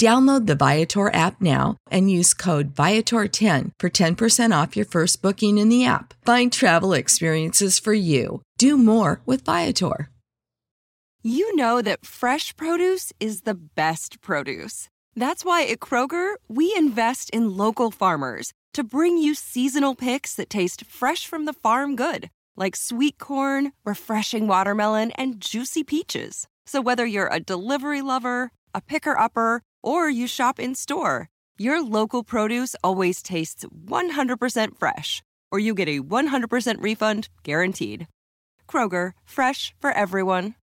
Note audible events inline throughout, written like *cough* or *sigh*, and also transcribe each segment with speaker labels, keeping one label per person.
Speaker 1: Download the Viator app now and use code Viator10 for 10% off your first booking in the app. Find travel experiences for you. Do more with Viator.
Speaker 2: You know that fresh produce is the best produce. That's why at Kroger, we invest in local farmers to bring you seasonal picks that taste fresh from the farm good, like sweet corn, refreshing watermelon, and juicy peaches. So whether you're a delivery lover, a picker upper, or you shop in store, your local produce always tastes 100% fresh, or you get a 100% refund guaranteed. Kroger, fresh for everyone.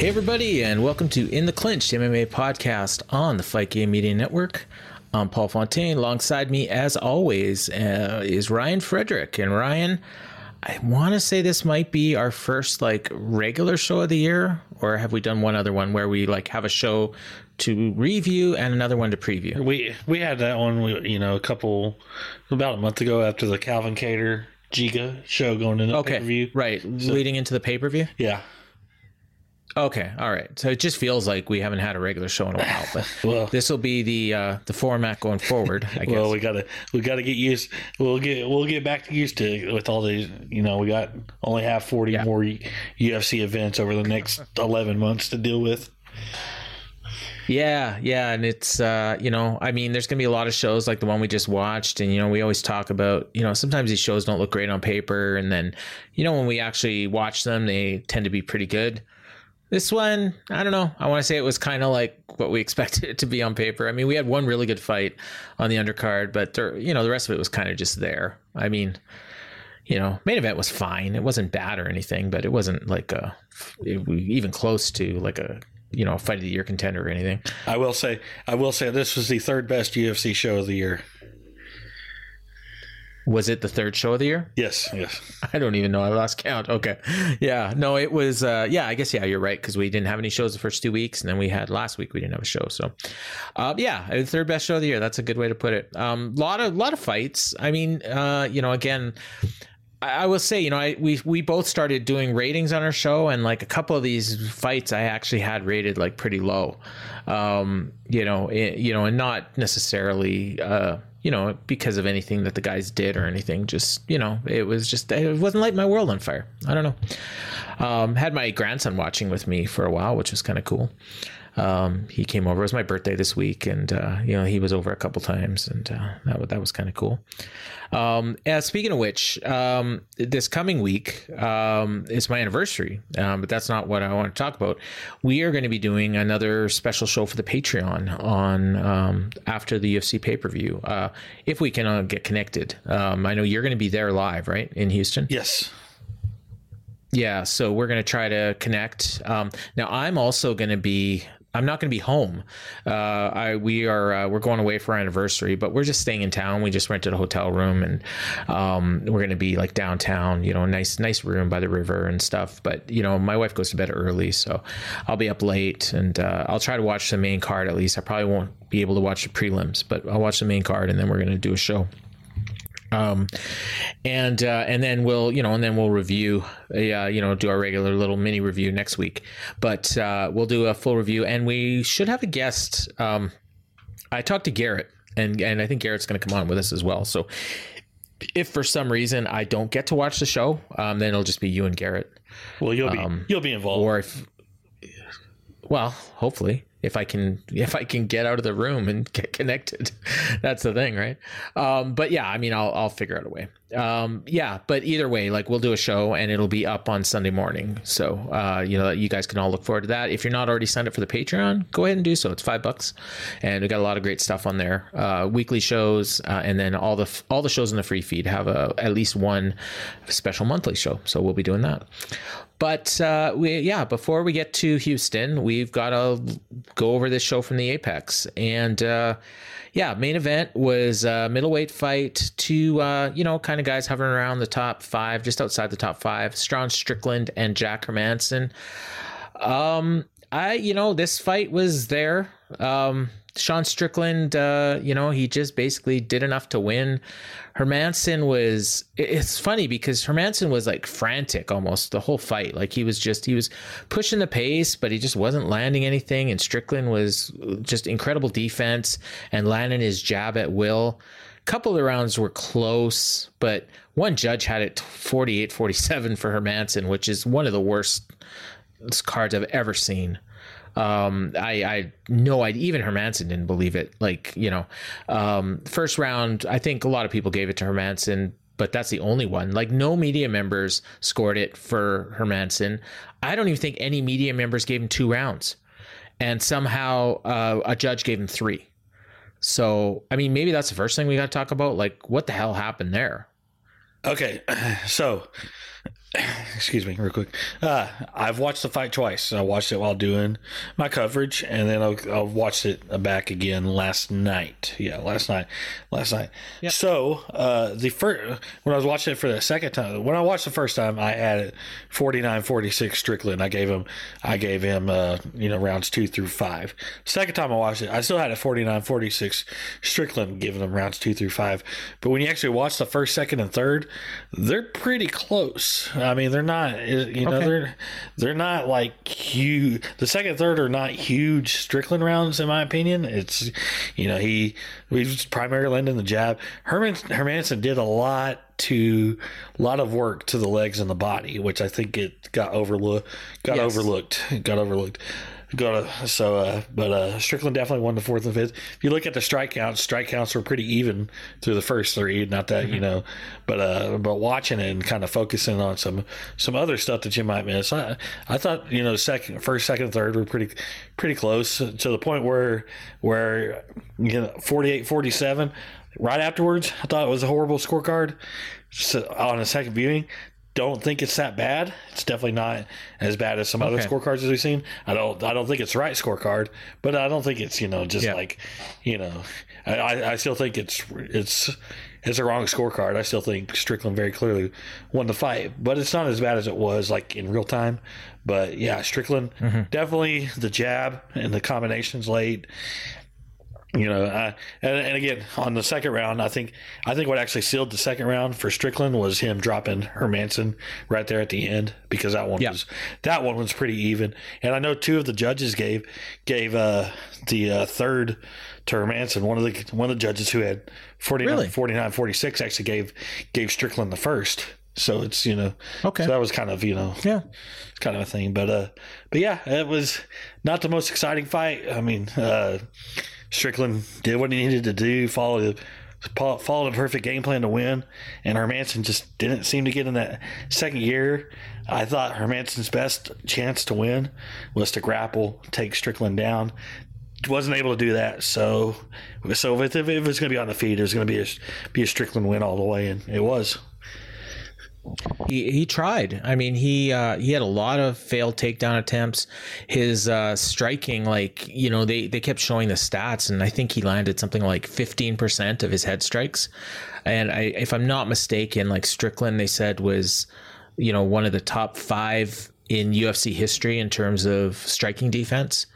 Speaker 3: Hey, everybody, and welcome to In the Clinch, MMA podcast on the Fight Game Media Network. I'm Paul Fontaine. Alongside me, as always, uh, is Ryan Frederick. And Ryan, I want to say this might be our first like regular show of the year, or have we done one other one where we like have a show to review and another one to preview?
Speaker 4: We we had that one, you know, a couple about a month ago after the Calvin Kattar Giga show going into
Speaker 3: Okay,
Speaker 4: pay-per-view.
Speaker 3: right,
Speaker 4: So-
Speaker 3: leading into the pay per view.
Speaker 4: Yeah.
Speaker 3: Okay, all right. So it just feels like we haven't had a regular show in a while, but *sighs*
Speaker 4: Well-
Speaker 3: this will be the uh, the format going forward. I guess.
Speaker 4: Well, we gotta we gotta get used. We'll get we'll get back to used to with all these. You know, we got only have forty
Speaker 3: Yeah.
Speaker 4: more UFC events over the next eleven months to deal with.
Speaker 3: Yeah, yeah, and it's uh, you know, I mean, there's gonna be a lot of shows like the one we just watched, and you know, we always talk about, you know, sometimes these shows don't look great on paper, and then, you know, when we actually watch them, they tend to be pretty good. This one, I don't know. I want to say it was kind of like what we *laughs* expected it to be on paper. I mean, we had one really good fight on the undercard, but there, you know, the rest of it was kind of just there. I mean, you know, main event was fine. It wasn't bad or anything, but it wasn't like a even close to like a you know fight of the year contender or anything.
Speaker 4: I will say I will say this was the third best UFC show of the year.
Speaker 3: Was it the third show of the year?
Speaker 4: Yes, yes. *laughs*
Speaker 3: I don't even know. I lost count. Okay. Yeah. No, it was, uh, yeah, I guess, yeah, you're right. Cause we didn't have any shows the first two weeks. And then we had last week, we didn't have a show. So, uh, yeah, the third best show of the year. That's a good way to put it. Um, lot of, lot of fights. I mean, uh, you know, again, I I will say, you know, I we we both started doing ratings on our show, and like a couple of these fights, I actually had rated like pretty low, um, you know, it, you know, and not necessarily, uh, you know, because of anything that the guys did or anything. Just you know, it was just it wasn't like my world on fire. I don't know. Um, had my grandson watching with me for a while, which was kind of cool. Um, he came over. It was my birthday this week, and uh, you know he was over a couple times, and uh, that that was kind of cool. Um, uh, speaking of which, um, this coming week um, is my anniversary, um, but that's not what I want to talk about. We are going to be doing another special show for the Patreon on um, after the UFC pay per view, uh, if we can uh, get connected. Um, I know you're going to be there live, right, in Houston.
Speaker 4: Yes.
Speaker 3: yeah, so we're gonna try to connect. Um, now I'm also gonna be. I'm not going to be home. Uh, I we are uh, we're going away for our anniversary, but we're just staying in town. We just rented a hotel room, and um, we're going to be like downtown. You know, nice nice room by the river and stuff. But you know, my wife goes to bed early, so I'll be up late, and uh, I'll try to watch the main card at least. I probably won't be able to watch the prelims, but I'll watch the main card, and then we're going to do a show. Um, and uh, and then we'll you know and then we'll review uh, you know do our regular little mini review next week, but uh, we'll do a full review and we should have a guest. Um, I talked to Garrett and and I think Garrett's going to come on with us as well. So if for some reason I don't get to watch the show, um, then it'll just be you and Garrett.
Speaker 4: Well, you'll be
Speaker 3: Um,
Speaker 4: you'll be involved.
Speaker 3: Or if well, hopefully if I can if I can get out of the room and *laughs* get connected. That's the thing, right? Um, but yeah, I mean I'll I'll figure out a way. Um, yeah, but either way, like we'll do a show and it'll be up on Sunday morning. So uh, you know you guys can all look forward to that. If you're not already signed up for the Patreon, go ahead and do so. It's five bucks, and we got a lot of great stuff on there. Uh, weekly shows, uh, and then all the all the shows in the free feed have a at least one special monthly show. So we'll be doing that. But uh, we, yeah, before we get to Houston, we've got to go over this show from the Apex. And uh, yeah, main event was a middleweight fight. Two, uh, you know, kind of guys hovering around the top five, just outside the top five. Sean Strickland and Jack Hermansson. Um, I, you know, this fight was there. Um, Sean Strickland, uh, you know, he just basically did enough to win. Hermansson was, it's funny because Hermansson was like frantic almost the whole fight. Like he was just, he was pushing the pace, but he just wasn't landing anything. And Strickland was just incredible defense and landing his jab at will. A couple of rounds were close, but one judge had it 48 47 for Hermansson, which is one of the worst cards I've ever seen um i i no i even hermansson didn't believe it like you know um first round i think a lot of people gave it to hermansson but that's the only one. Like no media members scored it for hermansson. I don't even think any media members gave him two rounds. And somehow uh, a judge gave him three. So i mean maybe that's the first thing we got to talk about like what the hell happened there?
Speaker 4: Okay, *sighs* so *sighs* excuse me, real quick. Uh, I've watched the fight twice. I watched it while doing my coverage, and then I, I watched it back again last night. Yeah, last night, last night. So uh, the first when I was watching it for the second time, when I watched the first time, I had it 49-46 Strickland. I gave him, I gave him, uh, you know, rounds two through five. Second time I watched it, I still had a 49-46 Strickland, giving him rounds two through five. But when you actually watch the first, second, and third, they're pretty close. I mean, they're not. Eh, you know,
Speaker 3: Okay.
Speaker 4: they're they're not like huge. The second, third are not huge Strickland rounds, in my opinion. It's you know he he's primarily landing the jab. Herman Hermansson did a lot to a lot of work to the legs and the body, which I think it got overlooked. Got
Speaker 3: Yes.
Speaker 4: overlooked. Got overlooked. Got a, so, uh, but uh, Strickland definitely won the fourth and fifth. If you look at the strike counts, strike counts were pretty even through the first three. Not that you know, but uh, but watching it and kind of focusing on some some other stuff that you might miss. I I thought you know second, first, second, third were pretty pretty close to the point where where you know 48, 47. Right afterwards, I thought it was a horrible scorecard. So on a second viewing, don't think it's that bad. It's definitely not as bad as some other scorecards as we've seen. I don't. I don't think it's the right scorecard, but I don't think it's you know just
Speaker 3: Yeah.
Speaker 4: like you know. I, I I still think it's it's it's a wrong scorecard. I still think Strickland very clearly won the fight, but it's not as bad as it was like in real time. But yeah, Strickland mm-hmm. definitely the jab and the combinations late you know, I, and, and again on the second round, I think I think what actually sealed the second round for Strickland was him dropping Hermansson right there at the end because that one
Speaker 3: Yeah.
Speaker 4: was that one was pretty even. And I know two of the judges gave gave uh, the uh, third to Hermansson. One of the one of the judges who had 49,
Speaker 3: Really?
Speaker 4: 49 46 actually gave gave Strickland the first. So it's you know
Speaker 3: Okay.
Speaker 4: So that was kind of you know
Speaker 3: yeah it's
Speaker 4: kind of a thing. But uh, but yeah, it was not the most exciting fight. I mean, uh, Strickland did what he needed to do, followed the followed a perfect game plan to win, and Hermansson just didn't seem to get in that second year. I thought Hermansson's best chance to win was to grapple, take Strickland down. Wasn't able to do that, so so if, if it was going to be on the feet, it was going to be a be a Strickland win all the way, and it was.
Speaker 3: He he tried. I mean, he uh, he had a lot of failed takedown attempts. His uh, striking, like you know, they they kept showing the stats, and I think he landed something like fifteen percent of his head strikes. And I, if I'm not mistaken, like Strickland, they said was, you know, one of the top five in UFC history in terms of striking defense.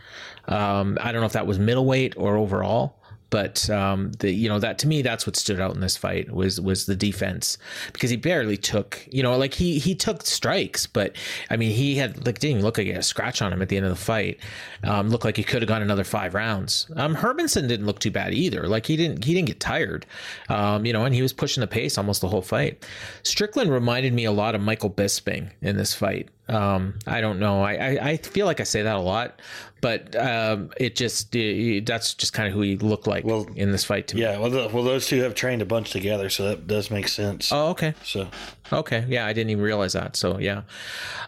Speaker 3: Um, I don't know if that was middleweight or overall, but um, the you know that to me that's what stood out in this fight was was the defense because he barely took you know like he he took strikes, but I mean he had like didn't even look like he had a scratch on him at the end of the fight. Um, looked like he could have gone another five rounds. Um, Hermansson didn't look too bad either. Like he didn't he didn't get tired, um, you know, and he was pushing the pace almost the whole fight. Strickland reminded me a lot of Michael Bisping in this fight. Um, I don't know. I, I, I, feel like I say that a lot, but um, it just it, that's just kind of who he looked like well, in this fight to
Speaker 4: me.
Speaker 3: Yeah,
Speaker 4: well, the, well, those two have trained a bunch together, so that does make sense.
Speaker 3: Oh, okay.
Speaker 4: So,
Speaker 3: okay, yeah, I didn't even realize that. So, yeah,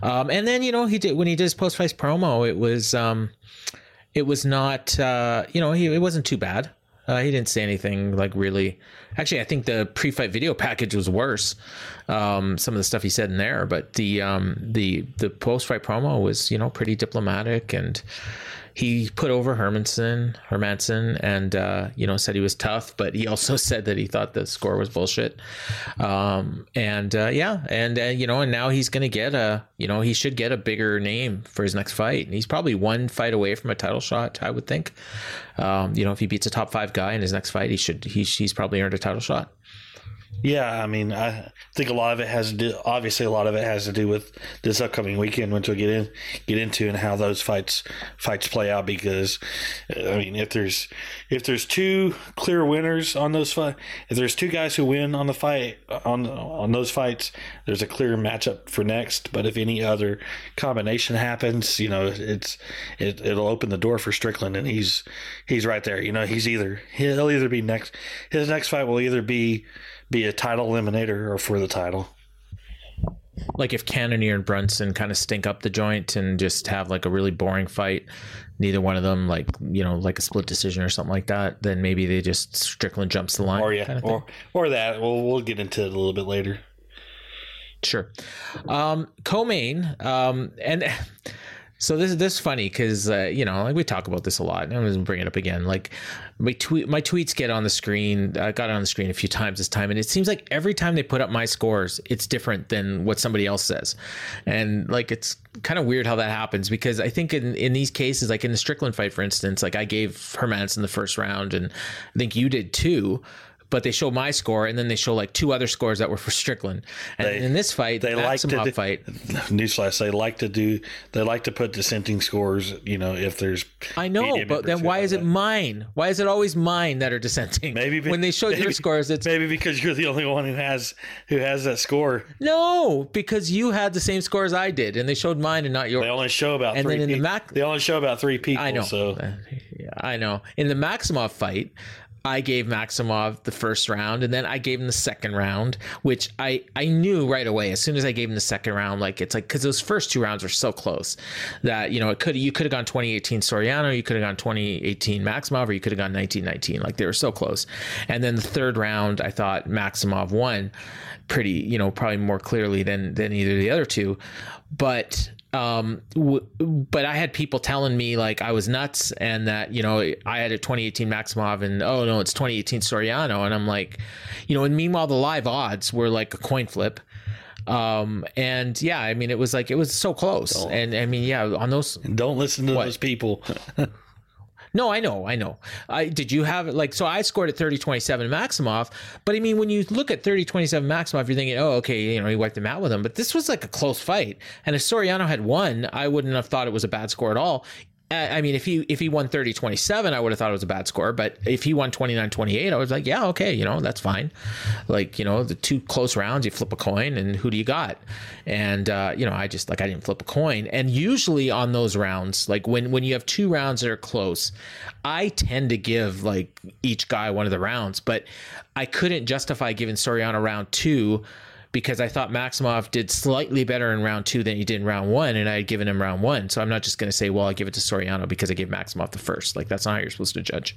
Speaker 3: um, and then you know he did when he did his post fight promo, it was um, it was not uh, you know he it wasn't too bad. Uh, he didn't say anything like really. Actually, I think the pre-fight video package was worse. Um, some of the stuff he said in there, but the um, the the post-fight promo was you know pretty diplomatic and he put over Hermansson, Hermansson, and uh, you know said he was tough, but he also *laughs* said that he thought the score was bullshit. Um, and uh, yeah, and uh, you know, and now he's gonna get a, you know, he should get a bigger name for his next fight. And he's probably one fight away from a title shot, I would think. Um, you know, if he beats a top five guy in his next fight, he should he, he's probably earned a title shot.
Speaker 4: Yeah, I mean, I think a lot of it has to do. Obviously, a lot of it has to do with this upcoming weekend, which we'll get in get into, and how those fights fights play out. Because, I mean, if there's if there's two clear winners on those fight, if there's two guys who win on the fight on on those fights, there's a clear matchup for next. But if any other combination happens, you know, it's it, it'll open the door for Strickland, and he's he's right there. You know, he's either he'll either be next. His next fight will either be be a title eliminator or for the title.
Speaker 3: Like if Cannonier and Brunson kind of stink up the joint and just have like a really boring fight, neither one of them like you know like a split decision or something like that, then maybe they just Strickland jumps the line.
Speaker 4: Or yeah, kind of or or that. We'll we'll get into it a little bit later.
Speaker 3: Sure. Um, co-main, um, and *laughs* so this is this is funny because uh, you know like we talk about this a lot. I'm gonna bring it up again. Like my tweet, my tweets get on the screen. I got on the screen a few times this time, and it seems like every time they put up my scores, it's different than what somebody else says, and like it's kind of weird how that happens because I think in in these cases, like in the Strickland fight, for instance, like I gave Hermansson the first round, and I think you did too but they show my score and then they show like two other scores that were for Strickland. And they, in this fight, they like to do, fight. *laughs*
Speaker 4: Newsflash: They like to do. They like to put dissenting scores. You know, if there's.
Speaker 3: I know, but then why is it mine? Why is it always mine that are dissenting? Maybe when they show maybe, your scores, it's
Speaker 4: maybe because you're the only one who has who has that score.
Speaker 3: No, because you had the same score as I did, and they showed mine and not yours.
Speaker 4: They only show about and three. Then in the Mac, they only show about three people. I know. So. *laughs*
Speaker 3: Yeah, I know. In the Maximov fight, I gave Maximov the first round and then I gave him the second round, which I, I knew right away as soon as I gave him the second round, like it's like because those first two rounds were so close that you know it could you could have gone 2018 Soriano, you could have gone 2018 Maximov, or you could have gone 1919. Like they were so close. And then the third round, I thought Maximov won pretty, you know, probably more clearly than than either of the other two. But um, w- but I had people telling me like I was nuts and that you know I had a 2018 Maximov and oh no it's 2018 Soriano and I'm like, you know, and meanwhile the live odds were like a coin flip. Um, and yeah, I mean it was like it was so close, don't, and I mean yeah, on those
Speaker 4: don't listen to what? those people. *laughs*
Speaker 3: No, I know, I know. I did you have it like so I scored at 30 27 Maximov, but I mean when you look at 30 27 Maximov, you're thinking, oh, okay, you know, he wiped him out with him. But this was like a close fight. And if Soriano had won, I wouldn't have thought it was a bad score at all. I mean, if he if he won 30 27, I would have thought it was a bad score. But if he won 29 28, I was like, yeah, okay, you know, that's fine. Like, you know, the two close rounds, you flip a coin, and who do you got? And, uh, you know, I just like, I didn't flip a coin. And usually on those rounds, like when, when you have two rounds that are close, I tend to give like each guy one of the rounds, but I couldn't justify giving Soriano round two because I thought Maximov did slightly better in round two than he did in round one, and I had given him round one. So I'm not just going to say, well, I give it to Soriano because I gave Maximov the first. Like that's not how you're supposed to judge.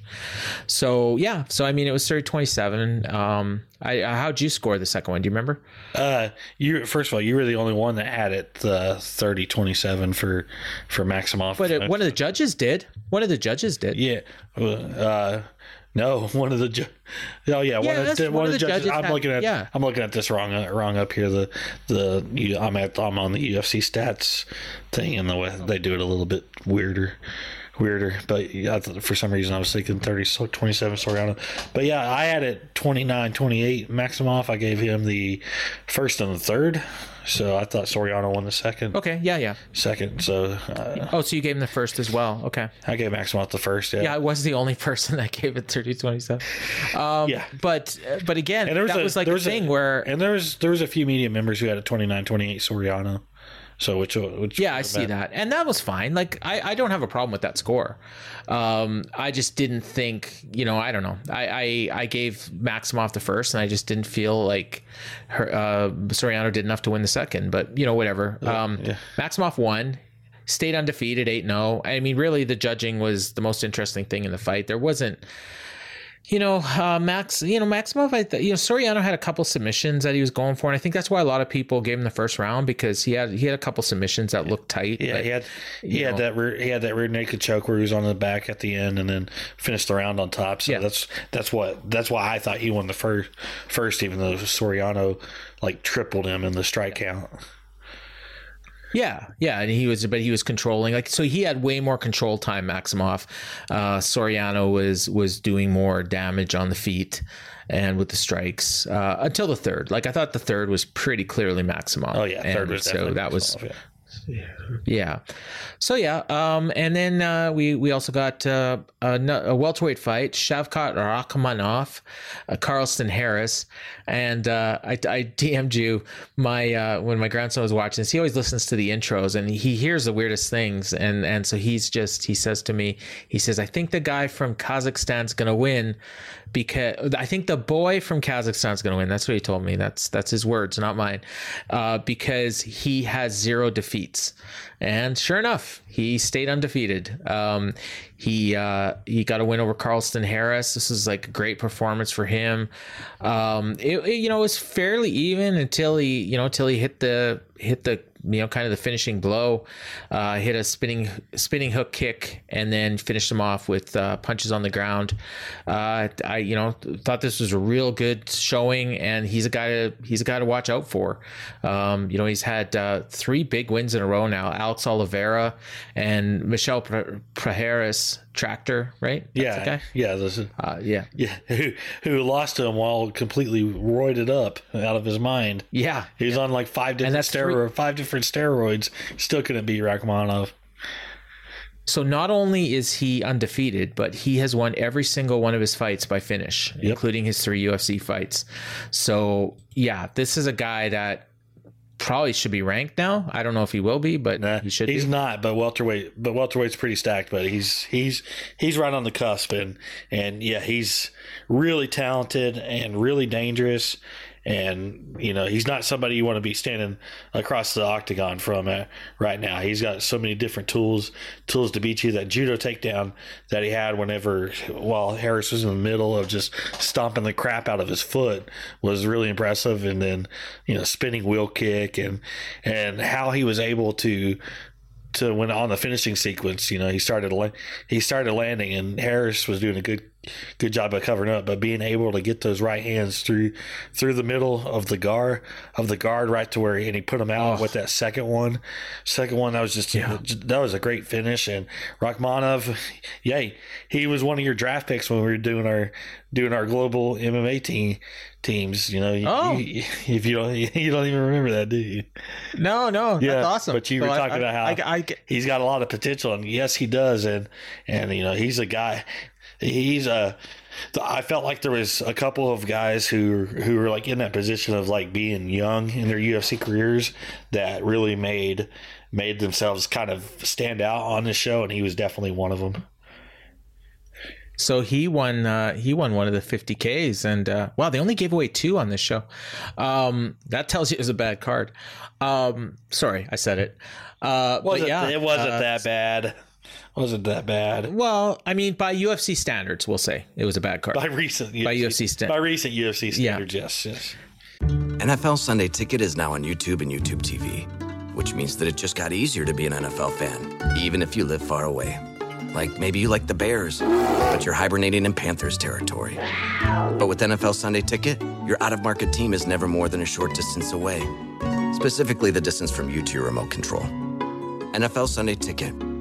Speaker 3: So yeah, so I mean, it was 30 27. Um, I, how'd you score the second one? Do you remember?
Speaker 4: Uh, you first of all, you were the only one that had it the 30 27 for for Maximov.
Speaker 3: But it, one of the judges did. One of the judges did.
Speaker 4: Yeah. Uh, no, one of the. Ju- oh yeah,
Speaker 3: Yeah,
Speaker 4: one, of, the,
Speaker 3: one
Speaker 4: one
Speaker 3: of the
Speaker 4: judges.
Speaker 3: judges
Speaker 4: I'm
Speaker 3: had-
Speaker 4: looking at.
Speaker 3: yeah.
Speaker 4: I'm looking at this wrong. uh, Wrong up here. The the you, I'm at. I'm on the UFC stats thing, and the way they do it a little bit weirder. Weirder, but yeah, for some reason I was thinking 30, so 27 Soriano. But yeah, I had it 29 28 Maximov. I gave him the first and the third. So I thought Soriano won the second.
Speaker 3: Okay. Yeah. Yeah.
Speaker 4: Second. So uh,
Speaker 3: Oh, so you gave him the first as well. Okay.
Speaker 4: I gave Maximov the first. Yeah.
Speaker 3: Yeah, I was the only person that gave it 30 27. Um,
Speaker 4: Yeah.
Speaker 3: But but again,
Speaker 4: And there was
Speaker 3: that
Speaker 4: a,
Speaker 3: was like a thing
Speaker 4: a,
Speaker 3: where
Speaker 4: and there was there was a few media members who had a 29 28 Soriano. So which which
Speaker 3: Yeah, I see that, and that was fine. Like, I, I don't have a problem with that score. Um, I just didn't think, you know, I don't know. I, I, I gave Maximov the first, and I just didn't feel like her uh, Soriano did enough to win the second. But you know, whatever. Um,
Speaker 4: yeah.
Speaker 3: Maximov won. Stayed undefeated, eight 0 I mean, really, the judging was the most interesting thing in the fight. There wasn't, you know, uh, Max, you know, Maximov, I th- you know, Soriano had a couple submissions that he was going for, and I think that's why a lot of people gave him the first round because he had he had a couple submissions that looked tight.
Speaker 4: Yeah,
Speaker 3: but-
Speaker 4: he had he had
Speaker 3: know.
Speaker 4: that rear, he had that rear naked choke where he was on the back at the end and then finished the round on top. So
Speaker 3: Yeah.
Speaker 4: that's that's what that's why I thought he won the first first, even though Soriano like tripled him in the strike count.
Speaker 3: Yeah, yeah, and he was, but he was controlling. Like, so he had way more control time. Maximov, uh, Soriano was was doing more damage on the feet and with the strikes uh, until the third. Like, I thought the third was pretty clearly Maximov.
Speaker 4: Oh yeah, third
Speaker 3: And
Speaker 4: was
Speaker 3: so that was
Speaker 4: Maximov, yeah.
Speaker 3: So yeah, um, and then uh, we we also got uh, a, a welterweight fight: Shavkat Rakhmonov, uh, Carlston Harris, and uh, I, I DM'd you my uh, when my grandson was watching this. He always listens to the intros and he hears the weirdest things, and and so he's just he says to me, he says, I think the guy from Kazakhstan's gonna win because I think the boy from Kazakhstan is going to win. That's what he told me. That's that's his words, not mine. Uh, because he has zero defeats, and sure enough, he stayed undefeated. Um, he uh, he got a win over Carlston Harris. This is like a great performance for him. Um, it, it, you know it was fairly even until he you know until he hit the hit the you know kind of the finishing blow. Uh hit a spinning spinning hook kick and then finished him off with uh, punches on the ground. Uh i you know thought this was a real good showing and he's a guy to he's a guy to watch out for. Um you know he's had uh three big wins in a row now alex oliveira and michel prazeres tractor right? That's
Speaker 4: Yeah, yeah, this is,
Speaker 3: uh yeah.
Speaker 4: Yeah. *laughs* Who who lost to him while completely roided up out of his mind.
Speaker 3: yeah.
Speaker 4: He's was on like five different
Speaker 3: that's
Speaker 4: steroids, five different steroids. Still couldn't beat Rakhmonov.
Speaker 3: So not only is he undefeated, but he has won every single one of his fights by finish, including his three UFC fights. So yeah, this is a guy that probably should be ranked now. I don't know if he will be, but
Speaker 4: Nah,
Speaker 3: he should
Speaker 4: he's
Speaker 3: be.
Speaker 4: not, but welterweight, but welterweight's pretty stacked. But he's he's he's right on the cusp, and and yeah, he's really talented and really dangerous. And you know, he's not somebody you want to be standing across the octagon from uh, right now. He's got so many different tools, tools to beat you. That judo takedown that he had whenever while Harris was in the middle of just stomping the crap out of his foot was really impressive. And then you know, spinning wheel kick and and how he was able to to when on the finishing sequence, you know, he started he started landing, and Harris was doing a good good job of covering up, but being able to get those right hands through through the middle of the guard of the guard right to where and he put them out oh. with that second one, second one that was just that was a great finish. And Rakhmonov, yay, he was one of your draft picks when we were doing our doing our global MMA team teams. You know, you-
Speaker 3: Oh.
Speaker 4: you- if you don't *laughs* you don't even remember that, do you?
Speaker 3: No, no,
Speaker 4: Yeah,
Speaker 3: that's awesome.
Speaker 4: But you were
Speaker 3: So I-
Speaker 4: talking
Speaker 3: I-
Speaker 4: about how
Speaker 3: I, I,
Speaker 4: he's got a lot of potential, and yes, he does. And and you know, he's a guy. He's a. I felt like there was a couple of guys who who were like in that position of like being young in their UFC careers that really made made themselves kind of stand out on this show, and he was definitely one of them.
Speaker 3: So he won. Uh, he won one of the 50ks, and uh, wow, they only gave away two on this show. Um, that tells you it was a bad card. Um, sorry, I said it. Uh,
Speaker 4: Was
Speaker 3: but
Speaker 4: it,
Speaker 3: yeah,
Speaker 4: it wasn't
Speaker 3: uh,
Speaker 4: that bad. Wasn't that bad.
Speaker 3: Well, I mean, by UFC standards, we'll say it was a bad card.
Speaker 4: By recent UFC,
Speaker 3: By UFC sta-
Speaker 4: by recent UFC
Speaker 3: Yeah.
Speaker 4: standards, yes, yes.
Speaker 5: NFL Sunday Ticket is now on YouTube and YouTube TV, which means that it just got easier to be an NFL fan, even if you live far away. Like maybe you like the Bears, but you're hibernating in Panthers territory. But with NFL Sunday Ticket, your out of market team is never more than a short distance away, specifically the distance from you to your remote control. NFL Sunday Ticket,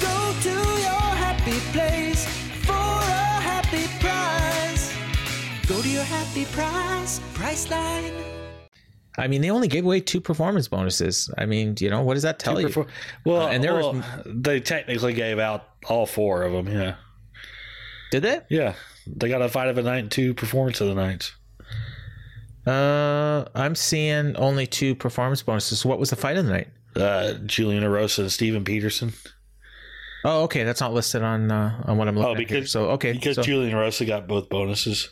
Speaker 6: Go to your happy place for a happy price. Go to your happy price, Priceline.
Speaker 3: I mean, they only gave away two performance bonuses. I mean, you know, what does that tell you?
Speaker 4: Perfor- Well,
Speaker 3: Uh, and there was-
Speaker 4: well, they technically gave out all four of them. Yeah,
Speaker 3: Did they?
Speaker 4: yeah. They got a fight of the night and two performance of the nights.
Speaker 3: Uh, I'm seeing only two performance bonuses. What was the fight of the night?
Speaker 4: Uh, Julian Erosa and Steven Peterson.
Speaker 3: Oh, okay, that's not listed on uh, on what I'm looking
Speaker 4: Oh,
Speaker 3: at here.
Speaker 4: because
Speaker 3: So okay,
Speaker 4: because
Speaker 3: so,
Speaker 4: Julian Erosa got both bonuses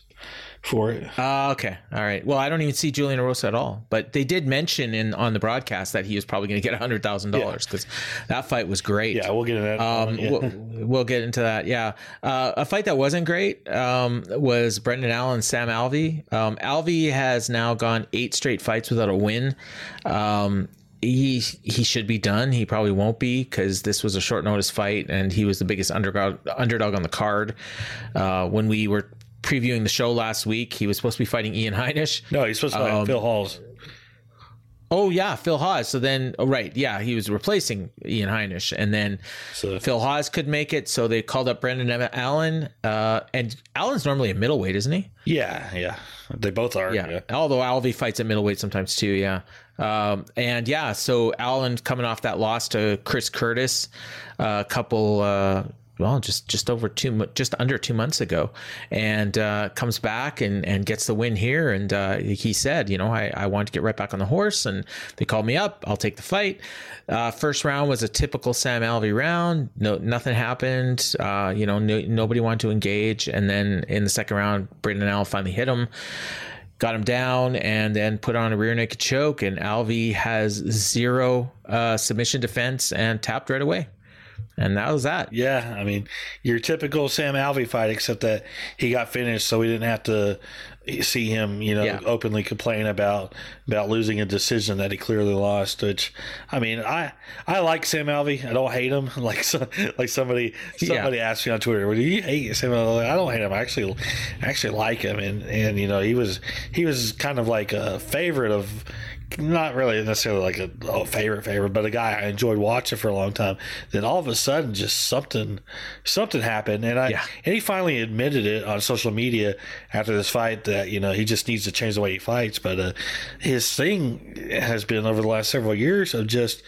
Speaker 4: for it.
Speaker 3: Uh, okay, all right. Well, I don't even see Julian Erosa at all, but they did mention in on the broadcast that he was probably going to get hundred thousand dollars because that fight was great.
Speaker 4: Yeah, we'll get into that.
Speaker 3: Um,
Speaker 4: yeah.
Speaker 3: we'll, we'll get into that. Yeah, uh, a fight that wasn't great um, was Brendan Allen and Sam Alvey. Um, Alvey has now gone eight straight fights without a win. Um, he he should be done. He probably won't be because this was a short notice fight, and he was the biggest underdog underdog on the card. Uh, when we were previewing the show last week, he was supposed to be fighting Ian Heinisch.
Speaker 4: no, he's supposed to fight
Speaker 3: um,
Speaker 4: Phil Hawes.
Speaker 3: Oh yeah, Phil Hawes. So then, oh, right, yeah, he was replacing Ian Heinisch, and then
Speaker 4: So-
Speaker 3: Phil Hawes could make it. So they called up Brendan Allen, uh, and Allen's normally a middleweight, isn't he?
Speaker 4: Yeah, yeah. They both are.
Speaker 3: Yeah.
Speaker 4: Yeah.
Speaker 3: Although Alvey fights at middleweight sometimes too. Yeah. Um, and yeah, so Allen coming off that loss to Chris Curtis, a couple, uh, well, just just over two, just under two months ago, and uh, comes back and and gets the win here. And uh, he said, you know, I I want to get right back on the horse, and they called me up. I'll take the fight. Uh, first round was a typical Sam Alvey round. No, nothing happened. Uh, you know, no, nobody wanted to engage. And then in the second round, Brendan Al finally hit him got him down and then put on a rear naked choke and alvey has zero uh, submission defense and tapped right away and that was that
Speaker 4: Yeah, I mean, your typical Sam Alvey fight, except that he got finished, so we didn't have to see him, you know,
Speaker 3: Yeah.
Speaker 4: openly complain about about losing a decision that he clearly lost. Which, I mean, I I like Sam Alvey. I don't hate him. *laughs* Like so, like somebody somebody asked me on Twitter, "Well, do you hate Sam Alvey?" I don't hate him. I actually actually like him, and and you know, he was he was kind of like a favorite of not really necessarily like a, a favorite favorite, but a guy I enjoyed watching for a long time. Then all of a sudden, just something something happened, and I
Speaker 3: Yeah.
Speaker 4: and he finally admitted it on social media after this fight that you know he just needs to change the way he fights. But uh, his thing has been over the last several years of just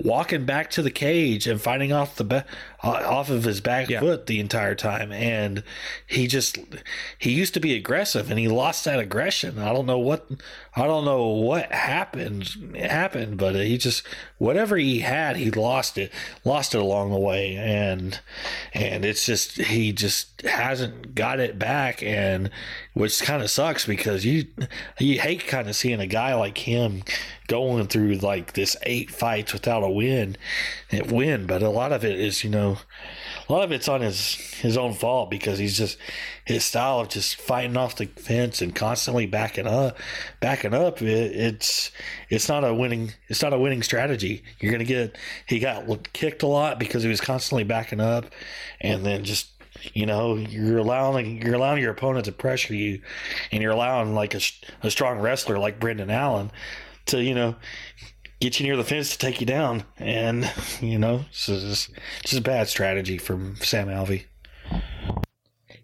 Speaker 4: walking back to the cage and fighting off the ba- off of his back
Speaker 3: Yeah.
Speaker 4: foot the entire time, and he just he used to be aggressive and he lost that aggression. I don't know what I don't know what happened happened, but he just whatever he had, he lost it, lost it along the way, and and it's just he just hasn't got it back, and which kind of sucks because you you hate kind of seeing a guy like him going through like this eight fights without a win, and win, but a lot of it is you know a lot of it's on his his own fault because he's just his style of just fighting off the fence and constantly backing up, backing up. It, it's it's not a winning it's not a winning strategy. You're gonna get he got kicked a lot because he was constantly backing up, and then just you know you're allowing you're allowing your opponent to pressure you, and you're allowing like a, a strong wrestler like Brendan Allen to you know get you near the fence to take you down. And, *laughs* you know, this is just a bad strategy from Sam Alvey.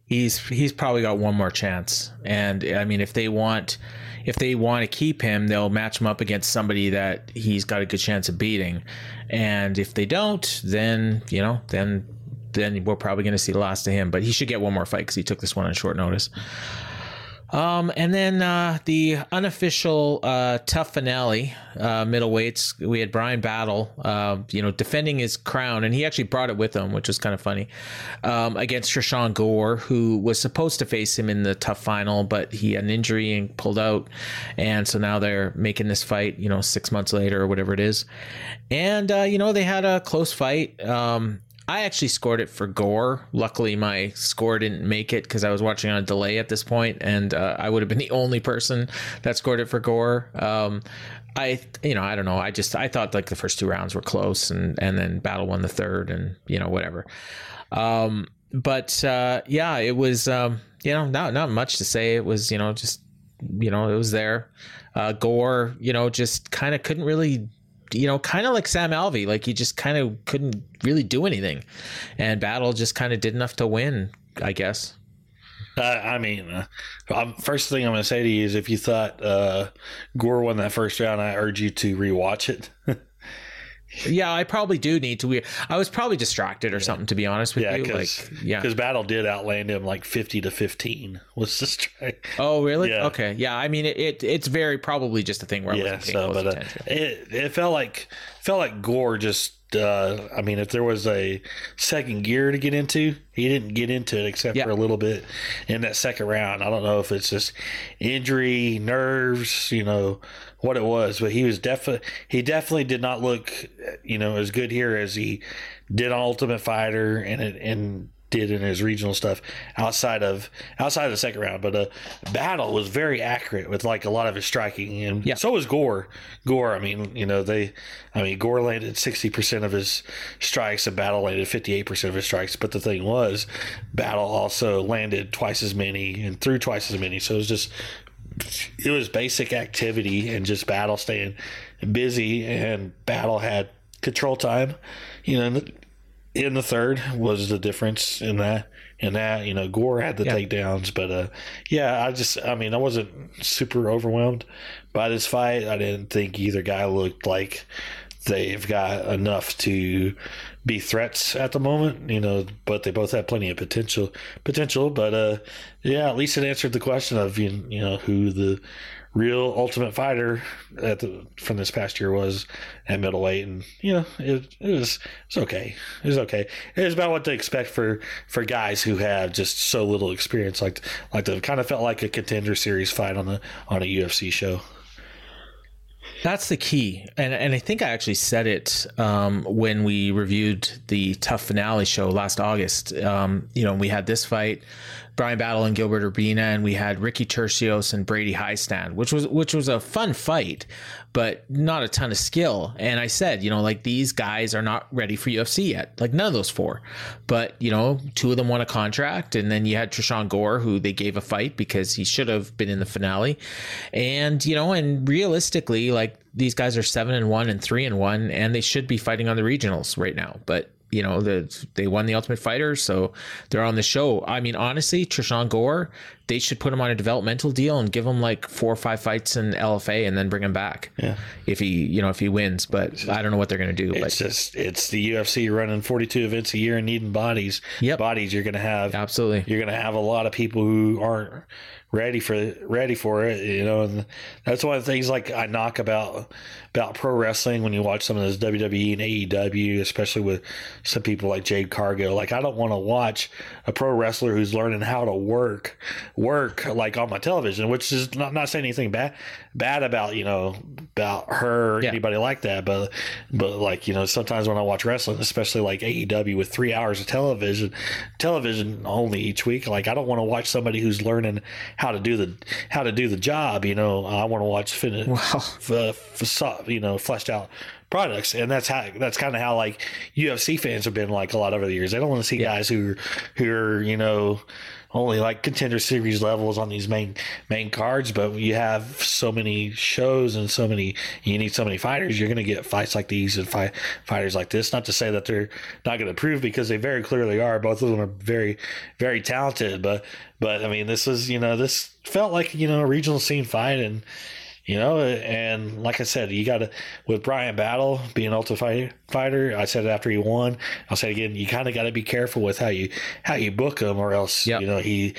Speaker 3: he's he's probably got one more chance. And I mean, if they want if they want to keep him, they'll match him up against somebody that he's got a good chance of beating. And if they don't, then you know, then then we're probably going to see the to him. But he should get one more fight because he took this one on short notice. Um, and then uh, the unofficial uh, TUF finale, uh, middleweights. We had Bryan Battle, uh, you know, defending his crown, and he actually brought it with him, which was kind of funny, um, against Tresean Gore, who was supposed to face him in the TUF final, but he had an injury and pulled out, and so now they're making this fight, you know, six months later or whatever it is, and uh, you know they had a close fight. Um, I actually scored it for Gore. Luckily, my score didn't make it because I was watching on a delay at this point, and uh, I would have been *laughs* the only person that scored it for Gore. Um, I, you know, I don't know. I just I thought like the first two rounds were close, and and then Battle won the third, and you know whatever. Um, but uh, yeah, it was um, you know not not much to say. It was you know just you know it was there. Uh, Gore, you know, just kind of couldn't really you know, kind of like Sam Alvey, like he just kind of couldn't really do anything, and Battle just kind of did enough to win, I guess.
Speaker 4: Uh, I mean, uh, first thing I'm going to say to you is if you thought uh, Gore won that first round, I urge you to rewatch it. *laughs*
Speaker 3: yeah, I probably do need to. I was probably distracted or something, to be honest with
Speaker 4: yeah,
Speaker 3: you.
Speaker 4: Cause,
Speaker 3: Like, yeah,
Speaker 4: because Battle did outland him like 50 to 15 was the *laughs* strike.
Speaker 3: Oh, really?
Speaker 4: Yeah.
Speaker 3: Okay. Yeah. I mean, it, it it's very probably just a thing where I
Speaker 4: yeah, so but uh, it it felt like felt like Gore just. Uh, I mean, if there was a second gear to get into, he didn't get into it except
Speaker 3: Yeah.
Speaker 4: for a little bit in that second round. I don't know if it's just injury, nerves, you know, what it was, but he was definitely he definitely did not look, you know, as good here as he did on Ultimate Fighter and it, and did in his regional stuff outside of outside of the second round. But uh, Battle was very accurate with like a lot of his striking, and
Speaker 3: Yeah.
Speaker 4: so was Gore. Gore, I mean, you know, they, I mean, Gore landed sixty percent of his strikes, and Battle landed fifty eight percent of his strikes. But the thing was, Battle also landed twice as many and threw twice as many. So it was just it was basic activity and just battle staying busy and battle had control time you know in the, in the third was the difference in that in that you know gore had the
Speaker 3: Yeah.
Speaker 4: takedowns but uh yeah i just i mean i wasn't super overwhelmed by this fight i didn't think either guy looked like they've got enough to be threats at the moment, you know, but they both have plenty of potential potential. But uh yeah, at least it answered the question of you you know who the real ultimate fighter at the from this past year was at middleweight and you know it, it was it's okay it was okay it was about what to expect for for guys who have just so little experience like like the kind of felt like a contender series fight on a on a UFC show
Speaker 3: That's the key, and and I think I actually said it um, when we reviewed the TUF finale show last August. Um, you know, we had this fight, Bryan Battle and Gilbert Urbina, and we had Ricky Turcios and Brady Hiestand, which was which was a fun fight, but not a ton of skill. And I said, you know, like these guys are not ready for UFC yet, like none of those four. But you know, two of them won a contract, and then you had Tresean Gore, who they gave a fight because he should have been in the finale, and you know, and realistically, like these guys are seven and one and three and one, and they should be fighting on the regionals right now, but. You know, the, they won the Ultimate Fighter, so they're on the show. I mean, honestly, Tresean Gore, they should put him on a developmental deal and give him like four or five fights in LFA and then bring him back.
Speaker 4: Yeah.
Speaker 3: If he, you know, if he wins, but I don't know what they're going to do.
Speaker 4: It's
Speaker 3: But
Speaker 4: just it's the UFC running 42 events a year and needing bodies.
Speaker 3: Yep.
Speaker 4: Bodies you're going to have
Speaker 3: absolutely.
Speaker 4: you're going to have a lot of people who aren't ready for ready for it, you know, and that's one of the things like I knock about about pro wrestling when you watch some of those WWE and AEW, especially with some people like Jade Cargill. Like I don't want to watch a pro wrestler who's learning how to work work like on my television, which is not not saying anything bad bad about, you know, about her or
Speaker 3: Yeah.
Speaker 4: anybody like that, but but like, you know, sometimes when I watch wrestling, especially like AEW with 3 hours of television, television only each week, like I don't want to watch somebody who's learning how to do the how to do the job, you know. I want to watch fin-
Speaker 3: Wow.
Speaker 4: f- f- you know, fleshed out products and that's how that's kind of how like UFC fans have been like a lot over the years. They don't want to see guys who who are, you know, only like contender series levels on these main main cards, but you have so many shows and so many you need so many fighters, you're going to get fights like these and fight fighters like this. Not to say that they're not going to prove because they very clearly are. Both of them are very very talented, but but I mean this is you know this felt like you know a regional scene fight and you know, and like I said, you got to with bryan Battle being an ultimate fighter. I said it after he won. I'll say it again. You kind of got to be careful with how you how you book him, or else
Speaker 3: Yep.
Speaker 4: you know he,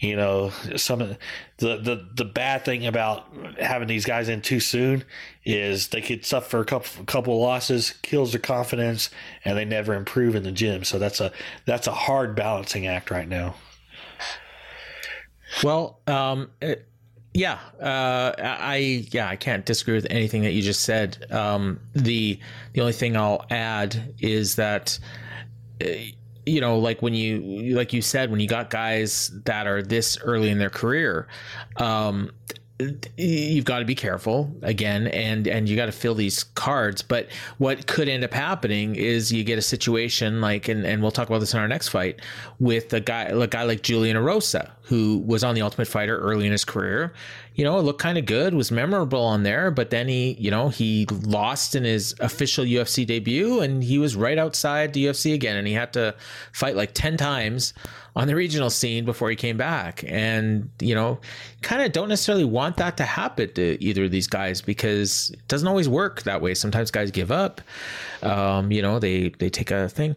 Speaker 4: you know, some the the the bad thing about having these guys in too soon is they could suffer a couple couple of losses, kills their confidence, and they never improve in the gym. So that's a that's a hard balancing act right now.
Speaker 3: Well, um, it- yeah, uh, I yeah I can't disagree with anything that you just said. Um, the the only thing I'll add is that uh, you know like when you like you said when you got guys that are this early in their career um you've got to be careful again and and you got to fill these cards but what could end up happening is you get a situation like and, and we'll talk about this in our next fight with a guy a guy like Julian Erosa who was on the Ultimate Fighter early in his career. You know looked kind of good was memorable on there but then he you know he lost in his official UFC debut and he was right outside the UFC again and he had to fight like 10 times on the regional scene before he came back. And, you know, kind of don't necessarily want that to happen to either of these guys because it doesn't always work that way. Sometimes guys give up. Um, you know, they they take a thing.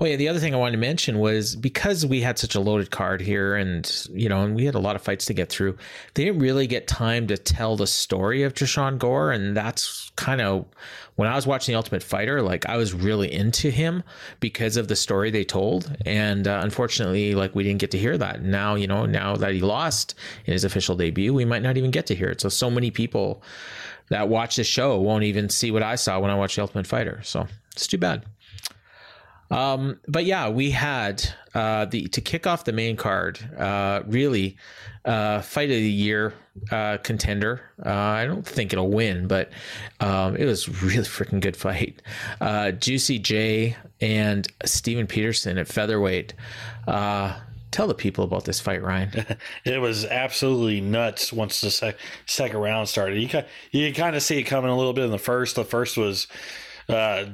Speaker 3: Oh yeah, the other thing I wanted to mention was because we had such a loaded card here and you know, and we had a lot of fights to get through, they didn't really get time to tell the story of Tresean Gore, and that's kind of when I was watching The Ultimate Fighter, like I was really into him because of the story they told. And uh, unfortunately, like we didn't get to hear that. Now, you know, now that he lost in his official debut, we might not even get to hear it. So, so many people that watch the show won't even see what I saw when I watched The Ultimate Fighter. So it's too bad. Um, but yeah, we had uh, the to kick off the main card. Uh, really, uh, fight of the year uh, contender. Uh, I don't think it'll win, but um, it was really *laughs* freaking good fight. Uh, Juicy J and Steven Peterson at featherweight. Uh, tell the people about this fight, Ryan. *laughs*
Speaker 4: it was absolutely nuts once the sec- second round started. You ki- you kind of see it coming a little bit in the first. The first was uh,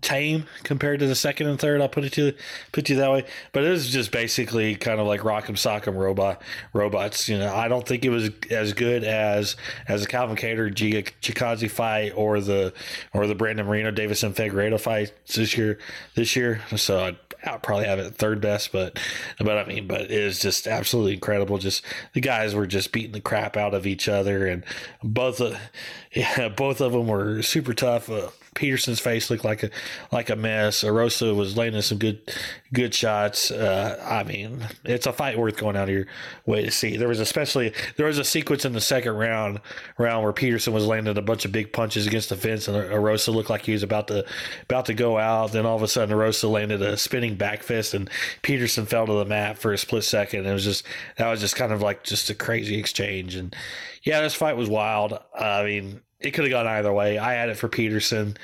Speaker 4: tame compared to the second and third. I'll put it to put you that way. But it was just basically kind of like Rock'em Sock'em robot robots. You know, I don't think it was as good as as the Calvin Kattar Giga Chikadze fight or the or the Brandon Moreno Deiveson Figueiredo fight this year. This year, so I'd, I'd probably have it third best. But but I mean, but it is just absolutely incredible. Just the guys were just beating the crap out of each other, and both of *laughs* yeah, both of them were super tough. Uh, Peterson's face looked like a like a mess. Erosa was landing some good good shots. Uh, I mean, it's a fight worth going out of your way to see. There was especially there was a sequence in the second round round where Peterson was landing a bunch of big punches against the fence, and Erosa looked like he was about to about to go out. Then all of a sudden, Erosa landed a spinning back fist, and Peterson fell to the mat for a split second. It was just that was just kind of like just a crazy exchange, and yeah, this fight was wild. I mean it could have gone either way. I had it for Peterson.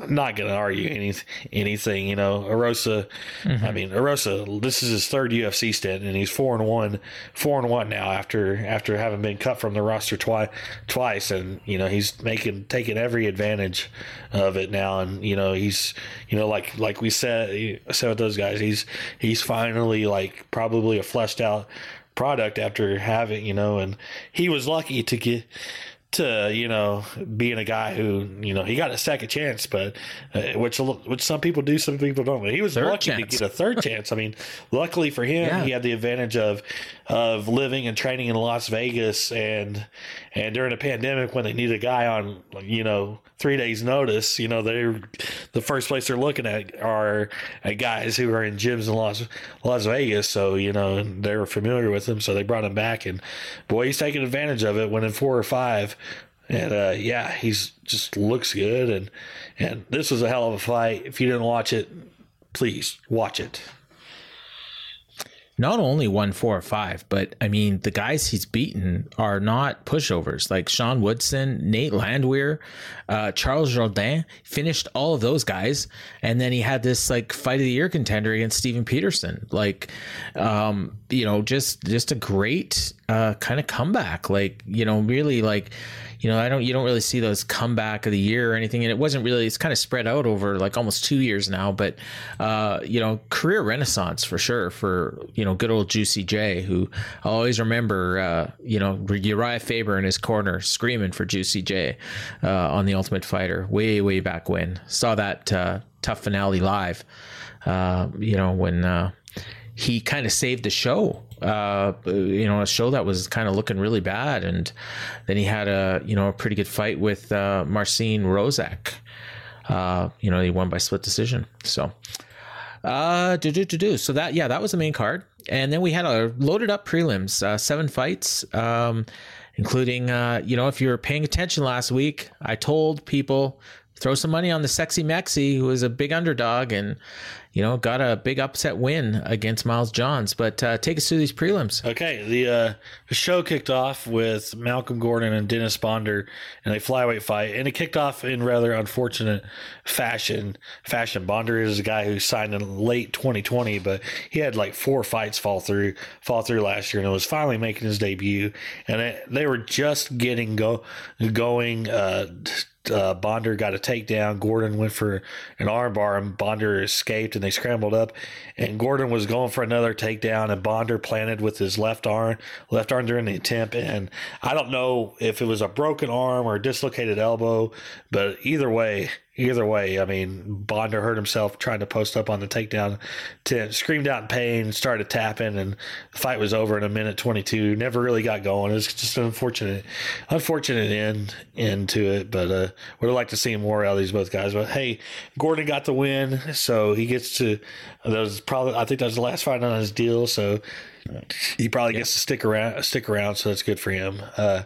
Speaker 4: I'm not going to argue any, anything. You know, Erosa. I mm-hmm. mean, Erosa. This is his third UFC stint, and he's four and one, four and one now after after having been cut from the roster twice. Twice, and you know he's making taking every advantage of it now, and you know he's you know like like we said said with those guys, he's he's finally like probably a fleshed out product after having you know, and he was lucky to get to you know being a guy who you know he got a second chance, but uh, which which some people do, some people don't. But he was
Speaker 3: Third
Speaker 4: lucky to get a third *laughs* chance. I mean, luckily for him,
Speaker 3: Yeah.
Speaker 4: he had the advantage of of living and training in Las Vegas, and and during a pandemic when they need a guy on you know three days notice, you know they're the first place they're looking at are guys who are in gyms in Las Las Vegas. So you know they were familiar with him, so they brought him back, and boy, he's taking advantage of it. Winning four or five. And uh, yeah, he's just looks good, and and this was a hell of a fight. If you didn't watch it, please watch it.
Speaker 3: Not only won four or five, but I mean, the guys he's beaten are not pushovers. Like Sean Woodson, Nate Landwehr, uh, Charles Jourdain finished all of those guys. And then he had this like fight of the year contender against Steven Peterson. Like, um, you know, just, just a great uh, kind of comeback. Like, you know, really like, you know, I don't you don't really see those comeback of the year or anything, and it wasn't really. It's kind of spread out over like almost two years now, but uh, you know, career renaissance for sure for you know good old Juicy J, who I always remember. Uh, you know, Uriah Faber in his corner screaming for Juicy J uh, on the Ultimate Fighter way way back when. Saw that uh, TUF finale live. Uh, you know when uh, he kind of saved the show uh, you know, a show that was kind of looking really bad. And then he had a, you know, a pretty good fight with uh, Marcin Wrzosek. Uh, you know, he won by split decision. So, uh, do, do, do, do. So that, yeah, that was the main card. And then we had a loaded up prelims, uh, seven fights, um, including, uh, you know, if you were paying attention last week, I told people throw some money on the sexy Mexi, who was a big underdog and, you know, got a big upset win against Miles Johns. But uh, take us through these prelims.
Speaker 4: Okay, the, uh, show kicked off with Malcolm Gordon and Dennis Bondar in a flyweight fight, and it kicked off in rather unfortunate fashion. Fashion Bondar is a guy who signed in late 2020, but he had like four fights fall through fall through last year, and it was finally making his debut. And it, they were just getting go going. Uh, uh, Bondar got a takedown. Gordon went for an armbar, and Bondar escaped, and they scrambled up. And Gordon was going for another takedown, and Bondar planted with his left arm, left arm during the attempt. And I don't know if it was a broken arm or a dislocated elbow, but either way, either way, I mean, Bondar hurt himself trying to post up on the takedown, to, screamed out in pain, started tapping, and the fight was over in a minute 22. Never really got going. It was just an unfortunate, unfortunate end into it, but uh, would have liked to see more out of these both guys. But hey, Gordon got the win, so he gets to. That was probably I think that was the last fight on his deal, so he probably gets to stick around, stick around, so that's good for him. Uh,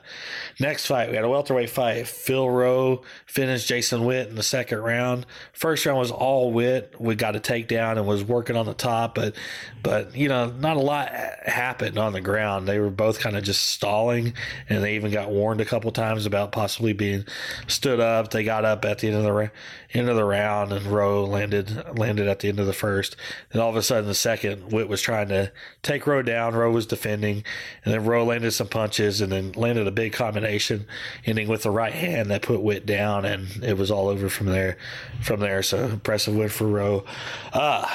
Speaker 4: next fight, we had a welterweight fight. Phil Rowe finished Jason Witt in the second round. First round was all Witt. We got a takedown and was working on the top, but but you know, not a lot happened on the ground. They were both kind of just stalling, and they even got warned a couple times about possibly being stood up. They got up at the end of the end of the round, and Rowe landed landed at the end of the first. Then all of a sudden, the second, Witt was trying to take Rowe down. Rowe was defending, and then Rowe landed some punches, and then landed a big combination, ending with the right hand that put Witt down, and it was all over from there. From there, so impressive win for Rowe. Uh,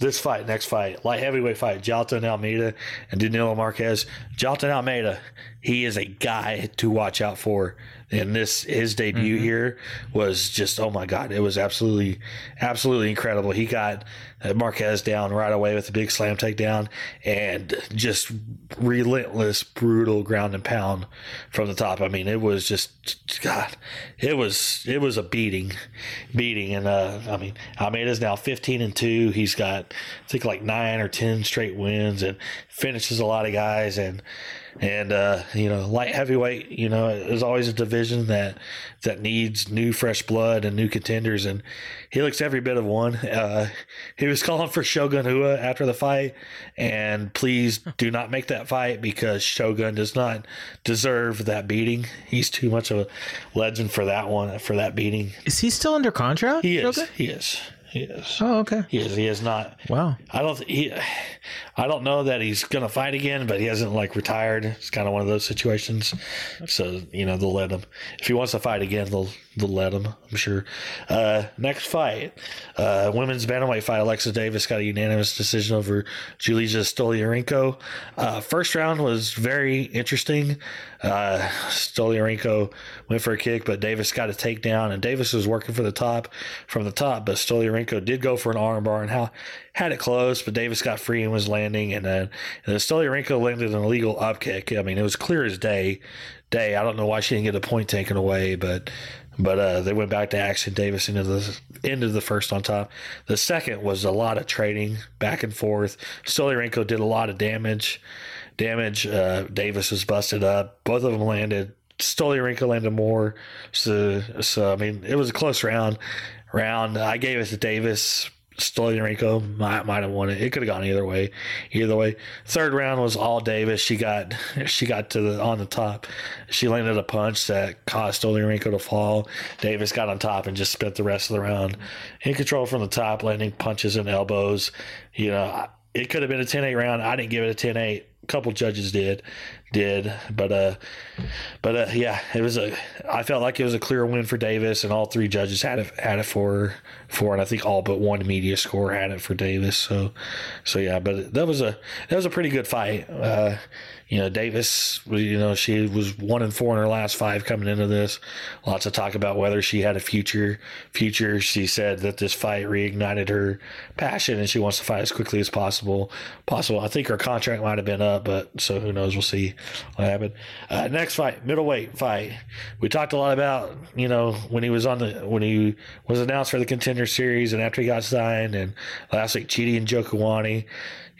Speaker 4: this fight, next fight, light heavyweight fight, Jailton Almeida and Danilo Marques. Jailton Almeida, he is a guy to watch out for. And this his debut mm-hmm. here was just oh my god, it was absolutely absolutely incredible. He got Marques down right away with a big slam takedown and just relentless, brutal ground and pound from the top. I mean, it was just God, it was it was a beating, beating. And uh, I mean, Almeida's now fifteen and two. He's got I think like nine or ten straight wins and finishes a lot of guys and and uh, you know light heavyweight you know is always a division that that needs new fresh blood and new contenders. And he looks every bit of one. Uh, he was calling for shogun Rua after the fight. And please do not make that fight because shogun does not deserve that beating. He's too much of a legend for that one for that beating.
Speaker 3: Is he still under contract
Speaker 4: he is. Shogun? he is he is.
Speaker 3: Oh, okay.
Speaker 4: He is. He is not.
Speaker 3: Wow.
Speaker 4: I don't. He. I don't know that he's gonna fight again, but he hasn't like retired. It's kind of one of those situations. So you know they'll let him. If he wants to fight again, they'll they'll let him. I'm sure. Uh, next fight, uh, women's bantamweight fight. Alexa Davis got a unanimous decision over Julija Stoliarenko. Uh, first round was very interesting. Uh, Stoliarenko went for a kick, but Davis got a takedown, and Davis was working for the top from the top, but Stoliarenko did go for an armbar and how had it close, but Davis got free and was landing, and then and then Stoliarenko landed an illegal up kick. I mean, it was clear as day. Day. I don't know why she didn't get a point taken away, but but uh, they went back to action. Davis into the end of the first on top. The second was a lot of trading back and forth. Stoliarenko did a lot of damage damage. Uh, Davis was busted up. Both of them landed. Stoliarenko landed more. So, so I mean, it was a close round. Round. I gave it to Davis Stoliarenko might might have won it. It could have gone either way. Either way. Third round was all Davis. She got she got to the on the top. She landed a punch that caused Stoliarenko to fall. Davis got on top and just spent the rest of the round in control from the top, landing punches and elbows. You know, it could have been a 10-8 round. I didn't give it a 10-8 A couple judges did did but uh but uh yeah it was a i felt like it was a clear win for davis and all three judges had it had it for for and i think all but one media score had it for davis. So so yeah but that was a that was a pretty good fight. Uh you know davis you know she was one and four in her last five coming into this. Lots of talk about whether she had a future future. She said that this fight reignited her passion and she wants to fight as quickly as possible possible. I think her contract might have been up but so who knows? We'll see what happened. Uh, next fight middleweight fight. We talked a lot about you know when he was on the when he was announced for the contender series and after he got signed and last week Chidi Njokuani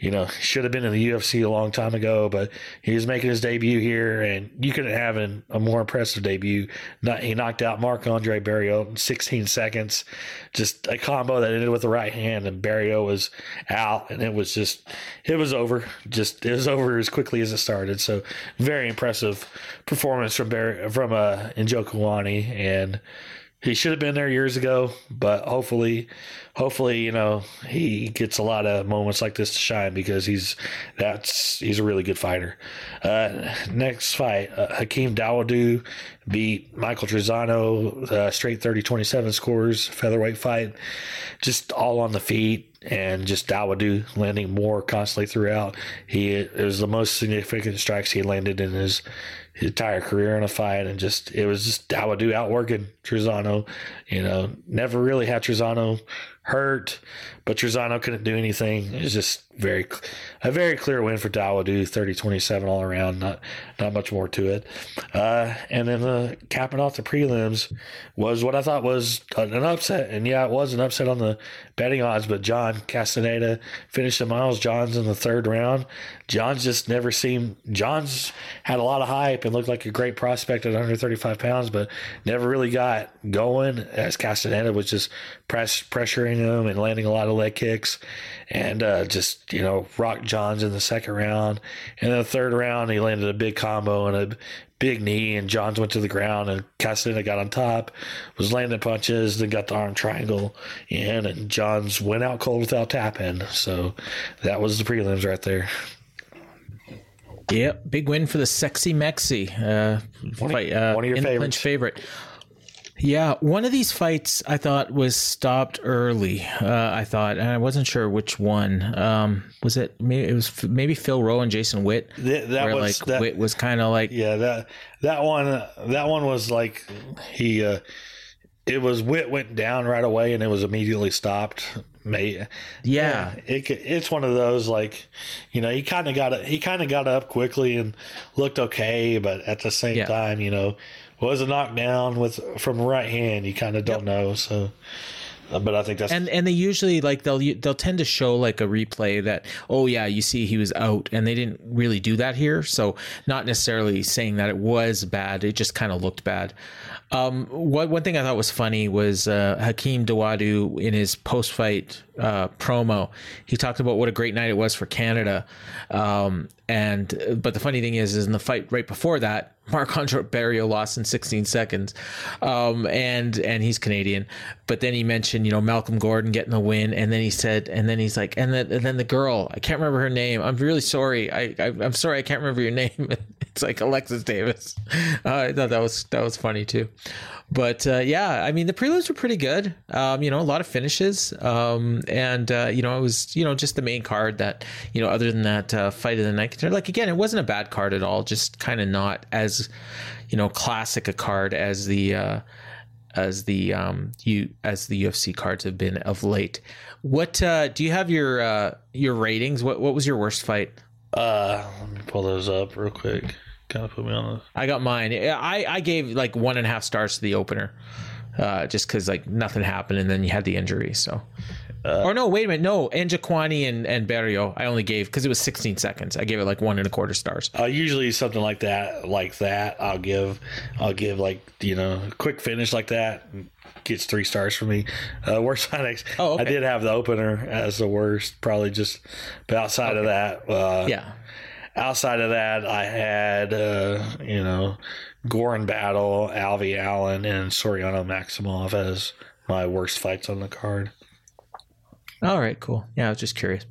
Speaker 4: you know, should have been in the UFC a long time ago, but he was making his debut here, and you couldn't have an, a more impressive debut. Not, he knocked out Marc Andre Barriault in 16 seconds, just a combo that ended with the right hand, and Barriault was out, and it was just, it was over. Just it was over as quickly as it started. So very impressive performance from Barry, from uh, Njokuani, and he should have been there years ago, but hopefully, hopefully, you know, he gets a lot of moments like this to shine because he's that's he's a really good fighter. Uh, next fight, uh, Hakeem Dawodu beat Michael Trizano, uh, straight 30-27 scores, featherweight fight, just all on the feet and just Dawodu landing more constantly throughout. He it was the most significant strikes he landed in his his entire career in a fight, and just it was just Dawodu outworking Trizano. You know, never really had Trizano hurt, but Trizano couldn't do anything. It was just very a very clear win for Dawodu, 30-27 all around. Not not much more to it. Uh, and then the capping off the prelims was what I thought was an upset, and yeah, it was an upset on the betting odds. But John Castaneda finished the Miles Johns in the third round. Johns just never seemed. Johns had a lot of hype and looked like a great prospect at 135 pounds, but never really got going as Castaneda was just press pressuring him and landing a lot of leg kicks, and uh, just you know rock Johns in the second round. And then the third round, he landed a big combo and a big knee, and Johns went to the ground, and Castaneda got on top, was landing punches, then got the arm triangle in, and Johns went out cold without tapping. So that was the prelims right there.
Speaker 3: Yep, big win for the sexy Mexi. Uh,
Speaker 4: One of-
Speaker 3: fight, uh,
Speaker 4: one of your favorites.
Speaker 3: favorite. Yeah, one of these fights I thought was stopped early. Uh, I thought, and I wasn't sure which one. Um, was it? Maybe it was f- maybe Phil Rowe and Jason Witt.
Speaker 4: Th- that
Speaker 3: where
Speaker 4: was-
Speaker 3: like
Speaker 4: that-
Speaker 3: Witt was kind of like
Speaker 4: Yeah, that that one that one was like he uh it was Witt went down right away and it was immediately stopped. May
Speaker 3: yeah,
Speaker 4: it it's one of those like you know he kind of got it he kind of got up quickly and looked okay, but at the same
Speaker 3: Yeah.
Speaker 4: time you know was a knockdown with from right hand. You kind of don't know so. uh, But I think that's
Speaker 3: and and they usually like they'll they'll tend to show like a replay that oh yeah you see he was out and they didn't really do that here so not necessarily saying that it was bad. It just kind of looked bad. Um what one thing i thought was funny was uh hakeem dawodu in his post-fight uh promo he talked about what a great night it was for canada. Um and but the funny thing is is in the fight right before that Marc Andre Barriault lost in 16 seconds, um, and and he's Canadian. But then he mentioned, you know, Malcolm Gordon getting the win, and then he said, and then he's like, and then and then the girl, I can't remember her name. I'm really sorry. I, I I'm sorry, I can't remember your name. *laughs* it's like Alexis Davis. Uh, I thought that was that was funny too. But uh, yeah, I mean the prelims were pretty good. Um, you know, a lot of finishes, um, and uh, you know it was you know just the main card that you know other than that uh, fight of the night contender. Like again, it wasn't a bad card at all. Just kind of not as you know classic a card as the uh, as the um you as the UFC cards have been of late. What uh, do you have your uh, your ratings? What what was your worst fight?
Speaker 4: uh let me pull those up real quick. Kind of put me on the
Speaker 3: I got mine. I I gave like one and a half stars to the opener. Uh, just because like nothing happened and then you had the injury. So, or no, wait a minute, no, Njokuani and and Barriault, I only gave because it was 16 seconds. I gave it like one and a quarter stars.
Speaker 4: Uh, usually something like that, like that, I'll give, I'll give like you know, quick finish like that gets three stars for me. Uh, *laughs* worst fight
Speaker 3: Oh, okay.
Speaker 4: I did have the opener as the worst, probably just. But outside of that, uh,
Speaker 3: Yeah.
Speaker 4: outside of that, I had uh, you know, Goran Battle, Alvi Allen, and Soriano Maximov as my worst fights on the card.
Speaker 3: All right, cool. Yeah, I was just curious.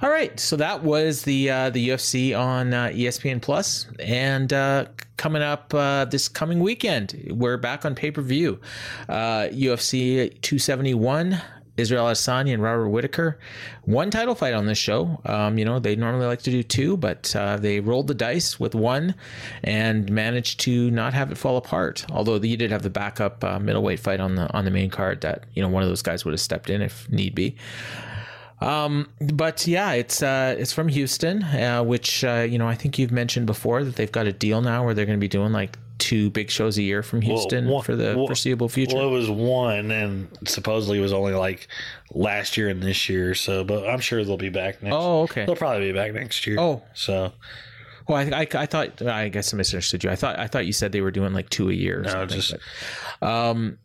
Speaker 3: All right, so that was the uh, the UFC on uh, ESPN Plus, and uh, coming up uh, this coming weekend, we're back on pay per view. Uh, UFC 271. Israel Adesanya and Robert Whitaker. One title fight on this show. Um, you know, they normally like to do two, but uh, they rolled the dice with one and managed to not have it fall apart. Although you did have the backup uh, middleweight fight on the on the main card that you know one of those guys would have stepped in if need be. Um, but yeah, it's uh, it's from Houston, uh, which uh, you know I think you've mentioned before that they've got a deal now where they're going to be doing like two big shows a year from Houston
Speaker 4: one-
Speaker 3: for the
Speaker 4: well-
Speaker 3: foreseeable future.
Speaker 4: Well, it was one, and supposedly it was only like last year and this year. So, but I'm sure they'll be back next.
Speaker 3: Oh, okay.
Speaker 4: They'll probably be back next year.
Speaker 3: Oh.
Speaker 4: so
Speaker 3: Well, I, I, I thought I guess I misunderstood you. I thought I thought you said they were doing like two a year.
Speaker 4: No,
Speaker 3: something,
Speaker 4: just-
Speaker 3: but, um,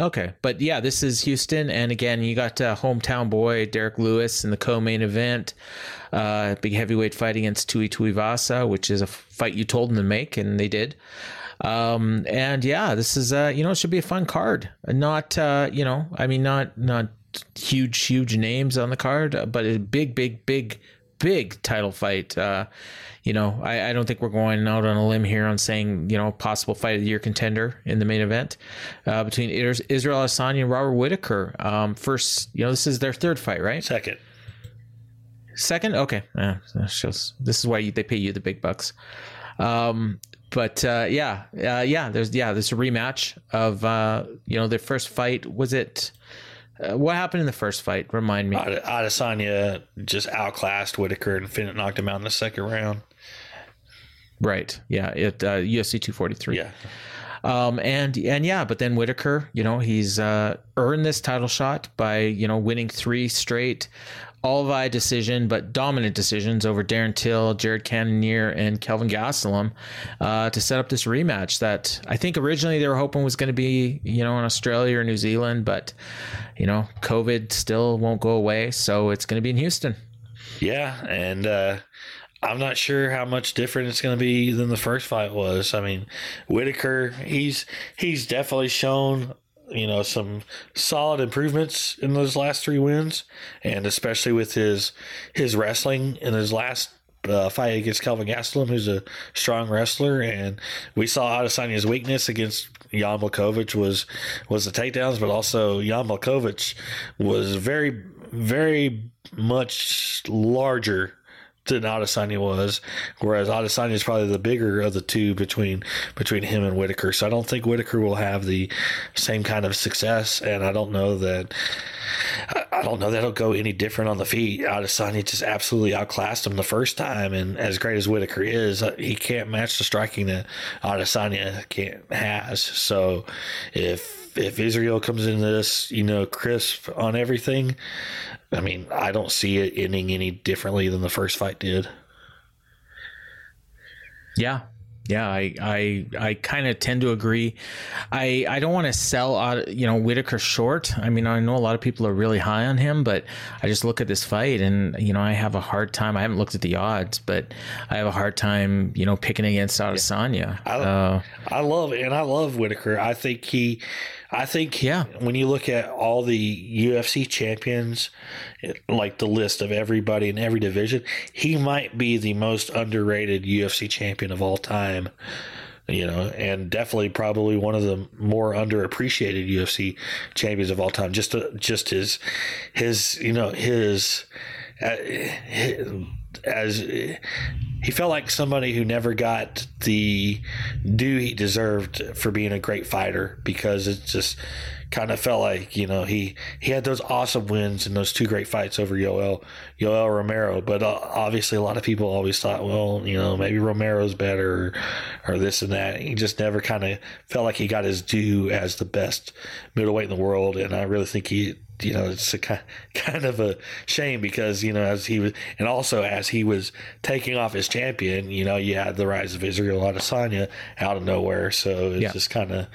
Speaker 3: okay, but yeah, this is Houston, and again, you got uh, hometown boy Derrick Lewis in the co-main event, uh, big heavyweight fight against Tui Tuivasa, which is a fight you told them to make, and they did. Um, and yeah, this is uh, you know, it should be a fun card. Not uh, you know, I mean, not not huge huge names on the card, but a big big big big title fight. Uh, you know, I, I don't think we're going out on a limb here on saying, you know, possible fight of the year contender in the main event uh, between Israel Adesanya and Robert Whitaker. Um, first, you know, this is their third fight, right?
Speaker 4: second.
Speaker 3: Second, okay. Yeah, shows. This is why you, they pay you the big bucks. Um, but uh, yeah, uh, yeah. There's yeah, there's a rematch of uh, you know their first fight. Was it? Uh, what happened in the first fight? Remind me.
Speaker 4: Ade- Adesanya just outclassed Whitaker and fin- knocked him out in the second round.
Speaker 3: Right. Yeah. It uh, UFC 243.
Speaker 4: Yeah.
Speaker 3: Um, and and yeah, but then Whitaker, you know, he's uh, earned this title shot by you know winning three straight all via decision, but dominant decisions over Darren Till, Jared Cannonier, and Kelvin Gastelum uh, to set up this rematch that I think originally they were hoping was going to be you know in Australia or New Zealand, but you know COVID still won't go away, so it's going to be in Houston.
Speaker 4: Yeah, and uh, I'm not sure how much different it's going to be than the first fight was. I mean, Whitaker, he's he's definitely shown you know some solid improvements in those last three wins, and especially with his his wrestling in his last. Uh, fight against Kelvin Gastelum, who's a strong wrestler, and we saw Adesanya's weakness against Jan Blachowicz was was the takedowns, but also Jan Blachowicz was very, very much larger than Adesanya was, whereas Adesanya is probably the bigger of the two between between him and Whitaker. So I don't think Whitaker will have the same kind of success, and I don't know that. I- don't know that it'll go any different on the feet. Adesanya just absolutely outclassed him the first time, and as great as Whitaker is, uh, he can't match the striking that Adesanya can't has. So if if Israel comes into this, you know, crisp on everything, I mean, I don't see it ending any differently than the first fight did.
Speaker 3: Yeah. Yeah, I I, I kind of tend to agree. I I don't want to sell you know, Whitaker short. I mean, I know a lot of people are really high on him, but I just look at this fight and you know, I have a hard time. I haven't looked at the odds, but I have a hard time, you know, picking against Adesanya.
Speaker 4: I,
Speaker 3: Uh,
Speaker 4: I love and I love Whitaker. I think he, I think
Speaker 3: Yeah.
Speaker 4: When you look at all the UFC champions, like the list of everybody in every division, he might be the most underrated UFC champion of all time. You know, and definitely probably one of the more underappreciated UFC champions of all time. Just to, just his his you know his, uh, his as he felt like somebody who never got the due he deserved for being a great fighter because it just kind of felt like you know he he had those awesome wins and those two great fights over Yoel Yoel Romero, but uh, obviously a lot of people always thought, well, you know, maybe Romero's better or, or this and that. He just never kind of felt like he got his due as the best middleweight in the world, and I really think he you know, it's a *laughs* kind of a shame because, you know, as he was, and also as he was taking off his champion, you know, you had the rise of Israel Adesanya out of nowhere. So it's
Speaker 3: Yeah.
Speaker 4: just kind of,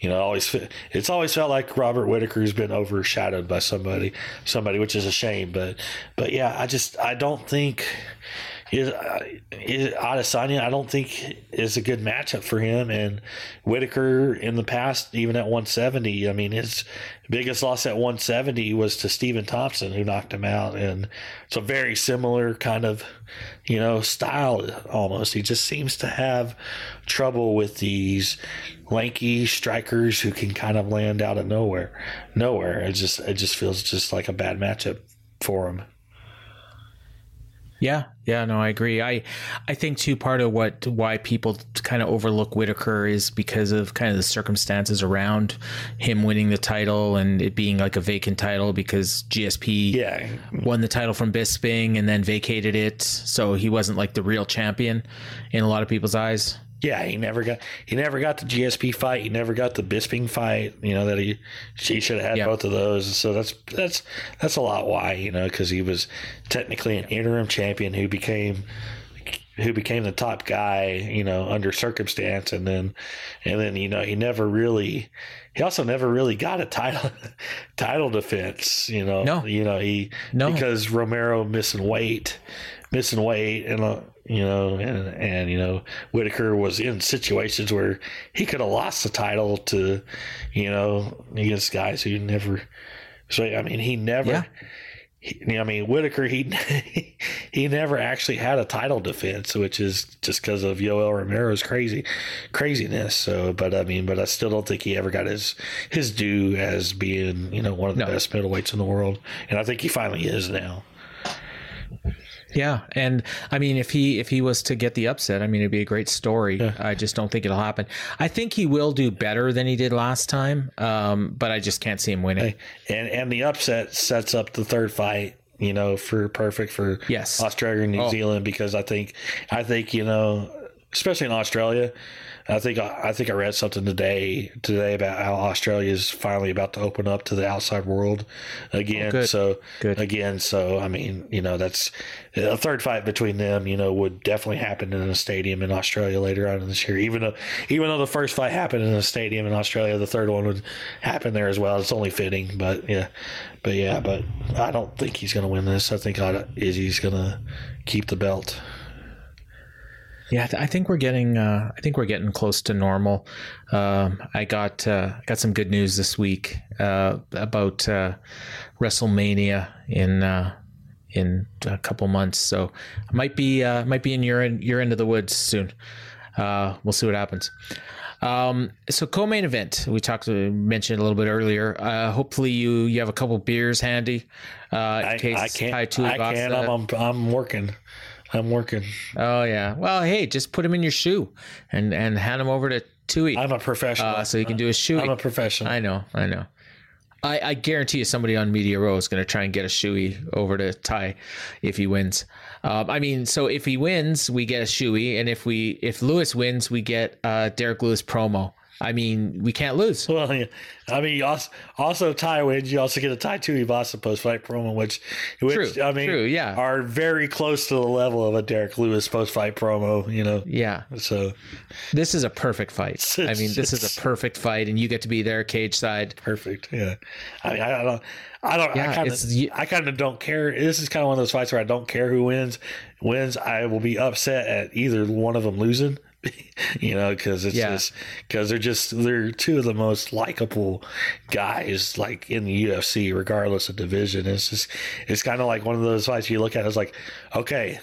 Speaker 4: you know, always, it's always felt like Robert Whitaker's been overshadowed by somebody, somebody, which is a shame. But, but yeah, I just, I don't think, is, uh, is Adesanya, I don't think is a good matchup for him. And Whitaker in the past, even at 170, I mean, his biggest loss at 170 was to Stephen Thompson, who knocked him out. And it's a very similar kind of, you know, style almost. He just seems to have trouble with these lanky strikers who can kind of land out of nowhere. Nowhere. It just, it just feels just like a bad matchup for him.
Speaker 3: Yeah, yeah, no, I agree. I, I think too part of what why people kind of overlook Whitaker is because of kind of the circumstances around him winning the title and it being like a vacant title because GSP
Speaker 4: Yeah.
Speaker 3: won the title from Bisping and then vacated it, so he wasn't like the real champion in a lot of people's eyes.
Speaker 4: Yeah, he never got he never got the GSP fight. He never got the Bisping fight. You know that he he should have had both of those. So that's that's that's a lot why you know because he was technically an interim champion who became who became the top guy you know under circumstance and then and then you know he never really he also never really got a title *laughs* title defense you know
Speaker 3: No.
Speaker 4: you know he
Speaker 3: No.
Speaker 4: because Romero missing weight missing weight and uh, you know and, and you know Whitaker was in situations where he could have lost the title to you know against guys who never so I mean he never
Speaker 3: Yeah.
Speaker 4: he, I mean Whitaker he *laughs* he never actually had a title defense which is just because of Yoel Romero's crazy craziness so but I mean but I still don't think he ever got his his due as being you know one of the
Speaker 3: No.
Speaker 4: best middleweights in the world and I think he finally is now
Speaker 3: Yeah, and I mean, if he if he was to get the upset, I mean, it'd be a great story. I just don't think it'll happen. I think he will do better than he did last time, um, but I just can't see him winning.
Speaker 4: and and the upset sets up the third fight you know for perfect for
Speaker 3: Yes.
Speaker 4: australia and new
Speaker 3: Oh.
Speaker 4: zealand because i think i think you know especially in australia. I think i think i read something today today about how australia is finally about to open up to the outside world again.
Speaker 3: Oh, good.
Speaker 4: so
Speaker 3: Good.
Speaker 4: again so i mean you know that's a third fight between them you know would definitely happen in a stadium in australia later on in this year. Even though even though the first fight happened in a stadium in australia the third one would happen there as well. It's only fitting but yeah. But yeah but i don't think he's going to win this. I think izzy's going to keep the belt
Speaker 3: Yeah, I think we're getting. Uh, I think we're getting close to normal. Um, I got uh, got some good news this week uh, about uh, WrestleMania in uh, in a couple months. So might be uh, might be in your end, your end of the woods soon. Uh, we'll see what happens. Um, so co-main event we talked mentioned a little bit earlier. Uh, hopefully you you have a couple beers handy. Uh, in
Speaker 4: i,
Speaker 3: case
Speaker 4: I can't i can't I'm, I'm, I'm working i'm working
Speaker 3: Oh yeah. Well, hey, just put him in your shoe and and hand him over to Tui,
Speaker 4: i'm a professional
Speaker 3: uh, so he can do a shoe.
Speaker 4: i'm a professional
Speaker 3: I know, I know. I, I guarantee you, somebody on Media Row is going to try and get a shoey over to Ty if he wins. Um, I mean, so if he wins, we get a shoey, and if we if Lewis wins, we get uh, Derrick Lewis promo. I mean, we can't lose.
Speaker 4: Well, yeah. I mean, also, also Ty wins. You also get a tie Ty Tuivasa post fight promo, which, which
Speaker 3: True,
Speaker 4: I mean,
Speaker 3: true, yeah.
Speaker 4: are very close to the level of a Derrick Lewis post fight promo. You know,
Speaker 3: Yeah,
Speaker 4: so
Speaker 3: this is a perfect fight. I mean, this is a perfect fight, and you get to be there cage side.
Speaker 4: perfect. Yeah, I mean, I don't, I don't,
Speaker 3: Yeah,
Speaker 4: I kind of, I kind of don't care. This is kind of one of those fights where I don't care who wins. Wins, I will be upset at either one of them losing. *laughs* you know, because it's
Speaker 3: Yeah.
Speaker 4: just because they're just they're two of the most likable guys like in the UFC, regardless of division. It's just it's kind of like one of those fights you look at. It's like, okay,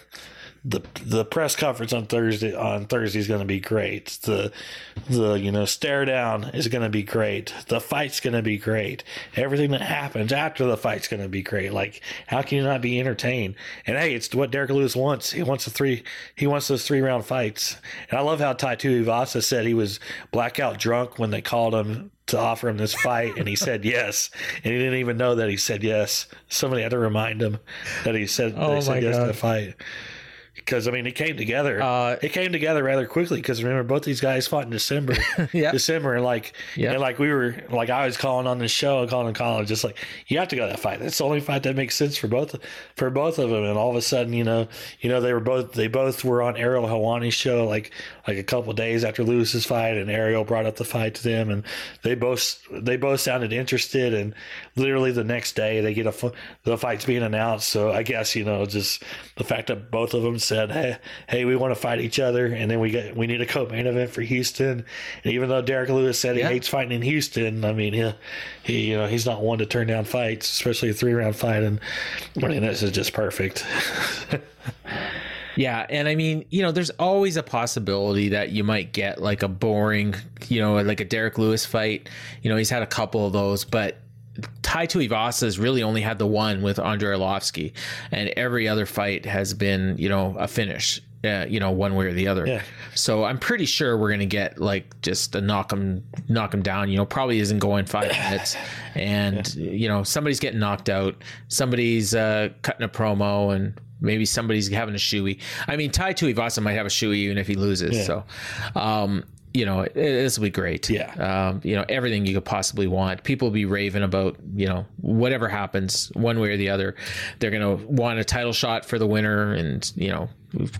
Speaker 4: the the press conference on Thursday on Thursday is going to be great. The the you know stare down is going to be great. The fight's going to be great. Everything that happens after the fight's going to be great. Like how can you not be entertained? And hey, it's what Derrick Lewis wants. He wants a three. He wants those three round fights. And I love how Tai Tuivasa said he was blackout drunk when they called him to offer him this fight and he *laughs* said yes and he didn't even know that he said yes somebody had to remind him that he said,
Speaker 3: Oh
Speaker 4: he said yes to the fight because I mean, it came together.
Speaker 3: Uh,
Speaker 4: it came together rather quickly because remember, both these guys fought in December. *laughs*
Speaker 3: Yep.
Speaker 4: December, and like,
Speaker 3: Yep.
Speaker 4: and like we were, like I was calling on the show, and calling Colin, just like you have to go to that fight. That's the only fight that makes sense for both, for both of them. And all of a sudden, you know, you know, they were both, they both were on Ariel Helwani's show, like, like a couple days after Lewis's fight, and Ariel brought up the fight to them, and they both, they both sounded interested. And literally the next day, they get a, the fight's being announced. So I guess you know, just the fact that both of them said, hey, hey, we want to fight each other, and then we get, we need a co-main event for Houston. And even though Derrick Lewis said he
Speaker 3: Yeah.
Speaker 4: hates fighting in Houston, I mean, he, he, you know, he's not one to turn down fights, especially a three-round fight. And I mean, this is just perfect. *laughs*
Speaker 3: Yeah, and I mean, you know, there's always a possibility that you might get like a boring, you know, like a Derrick Lewis fight. You know, he's had a couple of those, but Tai Tuivasa has really only had the one with Andrei Arlovsky, and every other fight has been, you know, a finish. Uh, you know, one way or the other.
Speaker 4: Yeah.
Speaker 3: So I'm pretty sure we're gonna get like just a knock him, knock him down. You know, probably isn't going five *laughs* minutes, and you know somebody's getting knocked out, somebody's uh, cutting a promo, and maybe somebody's having a shoey. I mean, Tai Tuivasa might have a shoey even if he loses.
Speaker 4: Yeah.
Speaker 3: So, um, you know, it, this will be great.
Speaker 4: Yeah.
Speaker 3: Um, you know, everything you could possibly want. People will be raving about, you know, whatever happens one way or the other. They're going to want a title shot for the winner. And, you know,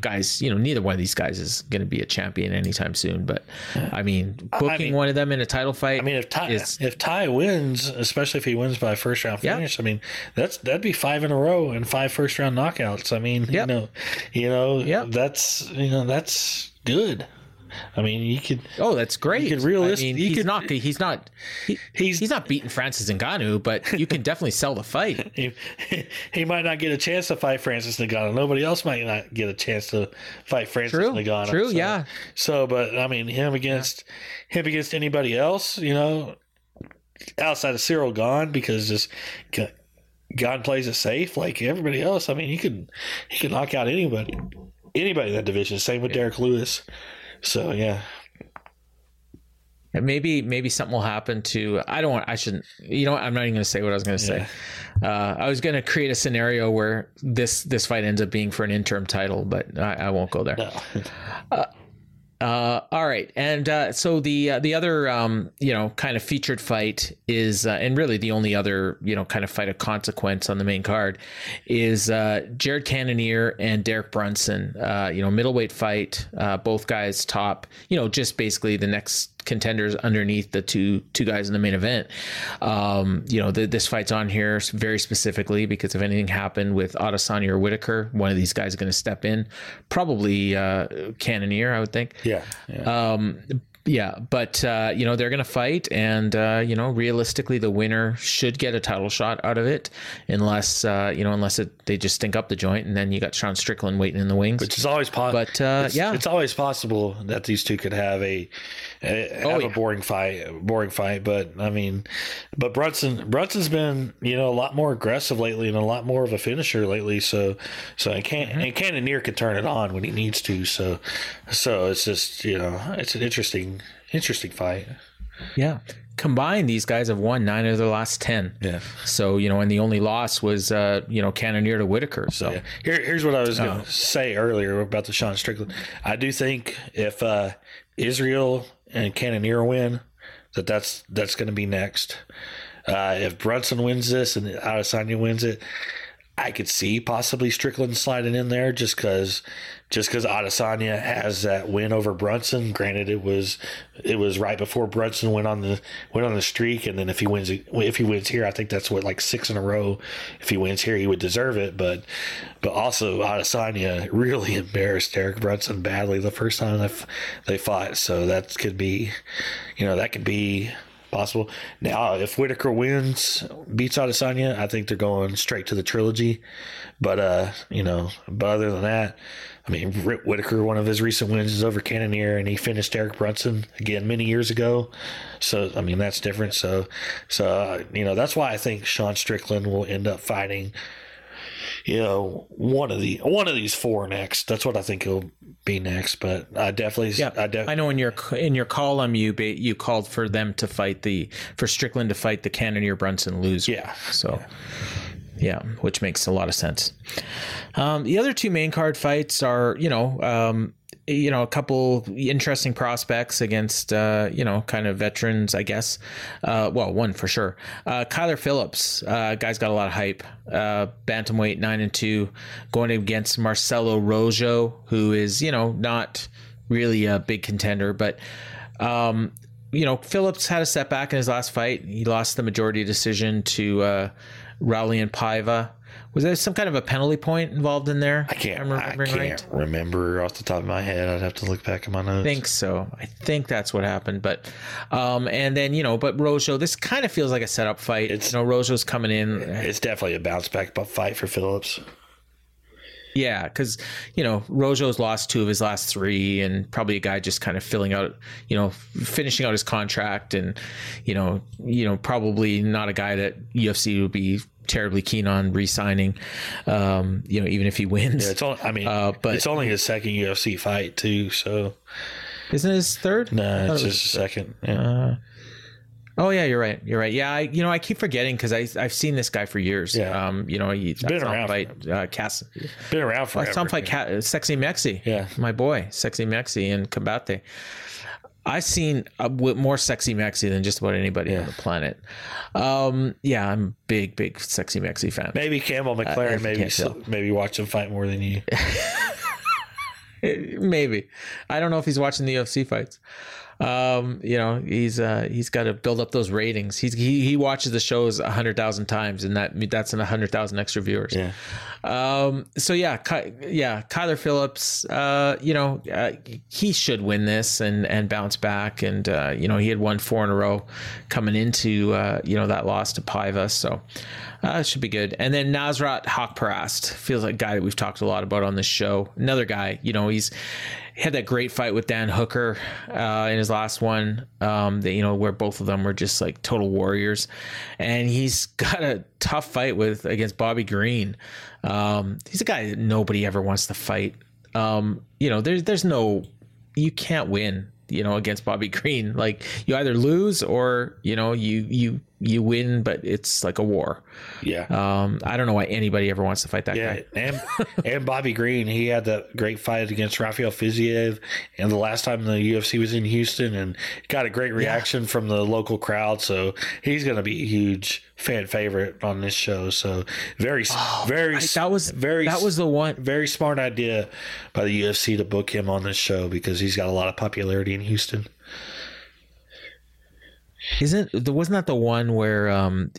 Speaker 3: guys, you know, neither one of these guys is going to be a champion anytime soon. But I mean, booking
Speaker 4: mean-
Speaker 3: one of them in a title fight.
Speaker 4: I mean, if Ty
Speaker 3: is,
Speaker 4: if Ty wins, especially if he wins by first round
Speaker 3: Yeah.
Speaker 4: finish, I mean that's that'd be five in a row and five first round knockouts. I mean, you know, you know,
Speaker 3: Yep.
Speaker 4: that's you know that's good. I mean, you could.
Speaker 3: Oh, that's great.
Speaker 4: You could
Speaker 3: I mean, he's
Speaker 4: could-
Speaker 3: not. He's not. He,
Speaker 4: He's-
Speaker 3: he's not beating Francis Ngannou, but you can definitely sell the fight. *laughs*
Speaker 4: He, he might not get a chance to fight Francis Ngannou. Nobody else might not get a chance to fight Francis
Speaker 3: True,
Speaker 4: Ngannou.
Speaker 3: true,
Speaker 4: So-
Speaker 3: yeah.
Speaker 4: So, but I mean, him against him against anybody else, you know, outside of Ciryl Gane, because just G- Gane plays it safe. Like everybody else, I mean, he could he could knock out anybody, anybody in that division. Same with Derrick Lewis. So yeah,
Speaker 3: And maybe maybe something will happen to I don't want I shouldn't you know what I'm not even going to say what I was going to say. Uh, I was going to create a scenario where this this fight ends up being for an interim title, but I, I won't go there.
Speaker 4: no.
Speaker 3: Uh, all right, and uh, so the uh, the other um, you know kind of featured fight is, uh, and really the only other you know kind of fight of consequence on the main card is uh, Jared Cannonier and Derek Brunson. Uh, you know, middleweight fight. Uh, both guys top. You know, just basically the next contenders underneath the two two guys in the main event. Um, you know, the, this fight's on here very specifically because if anything happened with Adesanya or Whitaker, one of these guys is going to step in. Probably uh, Cannonier, I would think.
Speaker 4: yeah, yeah.
Speaker 3: Um, yeah, but uh, you know they're going to fight, and uh, you know realistically, the winner should get a title shot out of it, unless uh, you know unless it, they just stink up the joint, and then you got Sean Strickland waiting in the wings.
Speaker 4: Which is always possible.
Speaker 3: But, uh,
Speaker 4: it's,
Speaker 3: yeah.
Speaker 4: it's always possible that these two could have a, a
Speaker 3: Oh,
Speaker 4: have
Speaker 3: yeah.
Speaker 4: a boring fight, boring fight. But I mean, but Brunson Brunson's been you know a lot more aggressive lately and a lot more of a finisher lately. So so and can
Speaker 3: Mm-hmm.
Speaker 4: and Cannonier can turn it on when he needs to. So so it's just you know it's an interesting interesting fight.
Speaker 3: yeah, combined, these guys have won nine of their last ten.
Speaker 4: Yeah.
Speaker 3: So you know, and the only loss was uh, you know Cannonier to Whitaker. So
Speaker 4: Yeah. Here, here's what I was
Speaker 3: Oh.
Speaker 4: going to say earlier about the Sean Strickland. I do think if uh, Israel and Cannonier win, that that's that's going to be next. Uh, if Brunson wins this and Adesanya wins it, I could see possibly Strickland sliding in there just because just because Adesanya has that win over Brunson. Granted, it was it was right before Brunson went on the went on the streak, and then if he wins if he wins here, I think that's what like six in a row. If he wins here, he would deserve it. But but also Adesanya really *laughs* embarrassed Derek Brunson badly the first time they fought. So that could be, you know, that could be possible. Now, if Whitaker wins, beats Adesanya, I think they're going straight to the trilogy. But uh, you know, but other than that, I mean, Rip Whitaker, one of his recent wins is over Cannonier, and he finished Derek Brunson again many years ago. So, I mean, that's different. So, so uh, you know, that's why I think Sean Strickland will end up fighting. You know, one of the one of these four next. That's what I think he'll be next. But I definitely,
Speaker 3: Yeah,
Speaker 4: I,
Speaker 3: I, know in your in your column you ba- you called for them to fight the for Strickland to fight the Cannonier Brunson loser.
Speaker 4: Yeah.
Speaker 3: so yeah, which makes a lot of sense. Um, the other two main card fights are you know um, you know a couple interesting prospects against uh, you know kind of veterans, I guess. Uh, well, one for sure. Uh, Kyler Phillips, uh, guy's got a lot of hype. Uh, bantamweight nine and two, going against Marcelo Rojo, who is you know not really a big contender, but um, you know, Phillips had a setback in his last fight. He lost the majority decision to uh, Raulian Paiva. Was there some kind of a penalty point involved in there?
Speaker 4: I can't.
Speaker 3: I'm
Speaker 4: I can't remember off the top of my head. I'd have to look back at my notes.
Speaker 3: I think so. I think that's what happened. But, um, and then you know, but Rojo, this kind of feels like a setup fight.
Speaker 4: It's-
Speaker 3: you know, Rojo's coming in.
Speaker 4: it's definitely a bounce back fight for Phillips.
Speaker 3: Yeah, because you know Rojo's lost two of his last three, and probably a guy just kind of filling out, you know, finishing out his contract, and you know, you know, probably not a guy that UFC would be terribly keen on re-signing. Um, you know, even if he wins,
Speaker 4: Yeah, it's only. I mean,
Speaker 3: Uh, but-
Speaker 4: it's only his second UFC fight too. So
Speaker 3: isn't it his third?
Speaker 4: No,
Speaker 3: thought
Speaker 4: it's
Speaker 3: his
Speaker 4: second. Yeah.
Speaker 3: Uh, oh yeah, you're right. You're right. Yeah, I, you know, I keep forgetting because I I've seen this guy for years.
Speaker 4: Yeah.
Speaker 3: Um, you know, he, has
Speaker 4: been around
Speaker 3: Fight, uh, Cass,
Speaker 4: Been around
Speaker 3: I
Speaker 4: forever.
Speaker 3: saw him fight Ca- Sexy Mexi.
Speaker 4: Yeah.
Speaker 3: my boy, Sexy Mexi and Combate. I've seen uh, more Sexy Mexi than just about anybody on the planet. Um, yeah, I'm big, big Sexy Mexi fan.
Speaker 4: Maybe Campbell McLaren.
Speaker 3: you
Speaker 4: maybe maybe watch him fight more than you. *laughs*
Speaker 3: Maybe. I don't know if he's watching the UFC fights. Um, you know, he's uh he's got to build up those ratings. He's he, he watches the shows a hundred thousand times, and that that's a hundred thousand extra viewers.
Speaker 4: Yeah.
Speaker 3: Um. So yeah, Ky- yeah, Kyler Phillips. Uh, you know, uh, he should win this and and bounce back. And uh, you know, he had won four in a row coming into uh, you know that loss to Paiva. So uh, it should be good. And then Nasrat Haqparast feels like a guy that we've talked a lot about on this show. Another guy. You know, he's had that great fight with Dan Hooker uh, in his last one. Um, that you know where both of them were just like total warriors, and he's *laughs* got a tough fight with against Bobby Green. Um, he's a guy that nobody ever wants to fight. Um, you know, there's there's no you can't win. You know, against Bobby *laughs* Green, like you either lose or you know you you you win, but it's like a war.
Speaker 4: Yeah.
Speaker 3: Um, I don't know why anybody ever wants to fight that
Speaker 4: Yeah,
Speaker 3: guy.
Speaker 4: and *laughs* and Bobby Green, he had that great fight against Rafael Fiziev, and the last time the UFC was in Houston, and got a great reaction from the local crowd. So he's going to be a huge fan favorite on this show. So very, very
Speaker 3: I- that was
Speaker 4: very
Speaker 3: that was the one
Speaker 4: very smart idea by the UFC to book him on this show because he's got a lot of popularity in Houston.
Speaker 3: Isn't there wasn't that the one where um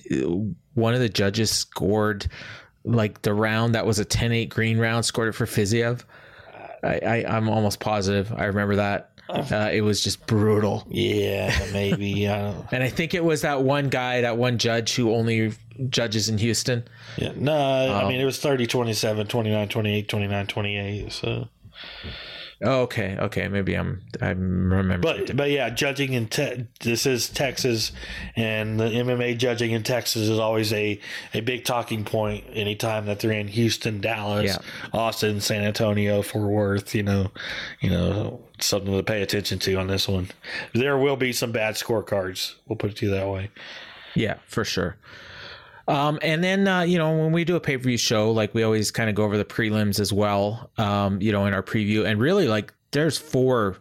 Speaker 3: one of the judges scored like the round that was a 10-8 green round scored it for Fiziev? I, I I'm almost positive. I remember that. Uh, it was just brutal.
Speaker 4: Yeah, maybe. *laughs* I.
Speaker 3: And I think it was that one guy, that one judge who only judges in Houston.
Speaker 4: Yeah, no, I mean it was 30 27, 29 28, 29 28. So
Speaker 3: Oh, okay, okay, maybe I'm I'm remembering.
Speaker 4: But but yeah, judging in te- this is Texas, and the MMA judging in Texas is always a, a big talking point. Anytime that they're in Houston, Dallas,
Speaker 3: Yeah.
Speaker 4: Austin, San Antonio, Fort Worth, you know, you know something to pay attention to on this one. There will be some bad scorecards. We'll put it to you that way.
Speaker 3: Yeah, for sure. Um, and then uh, you know when we do a pay per view show, like we always kind of go over the prelims as well. Um, you know, in our preview, and really like there's four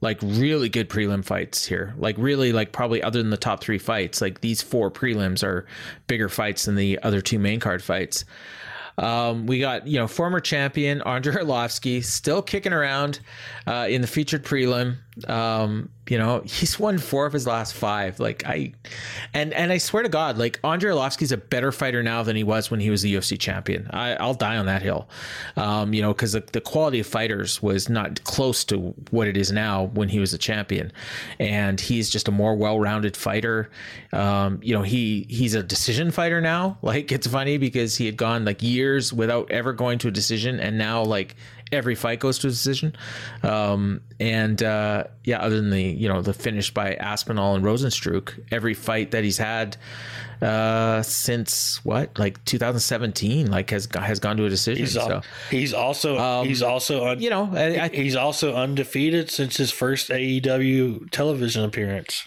Speaker 3: like really good prelim fights here. Like really like probably other than the top three fights, like these four prelims are bigger fights than the other two main card fights. Um, we got you know former champion Andrei Arlovsky still kicking around uh, in the featured prelim. Um, you know, he's won four of his last five. Like I, and and I swear to God, like Andre Arlovsky's a better fighter now than he was when he was the UFC champion. I, I'll die on that hill. Um, you know, because the, the quality of fighters was not close to what it is now when he was a champion, and he's just a more well-rounded fighter. Um, you know, he he's a decision fighter now. *laughs* Like it's funny because he had gone like years without ever going to a decision, and now like every fight goes to a decision. Um, and uh, yeah, other than the you know the finish by Aspinall and Rozenstruik, every fight that he's had uh, since what like 2017 like has has gone to a decision.
Speaker 4: He's,
Speaker 3: so
Speaker 4: al- he's also
Speaker 3: Um,
Speaker 4: he's also un-
Speaker 3: you know I, I,
Speaker 4: he's also undefeated since his first AEW television appearance.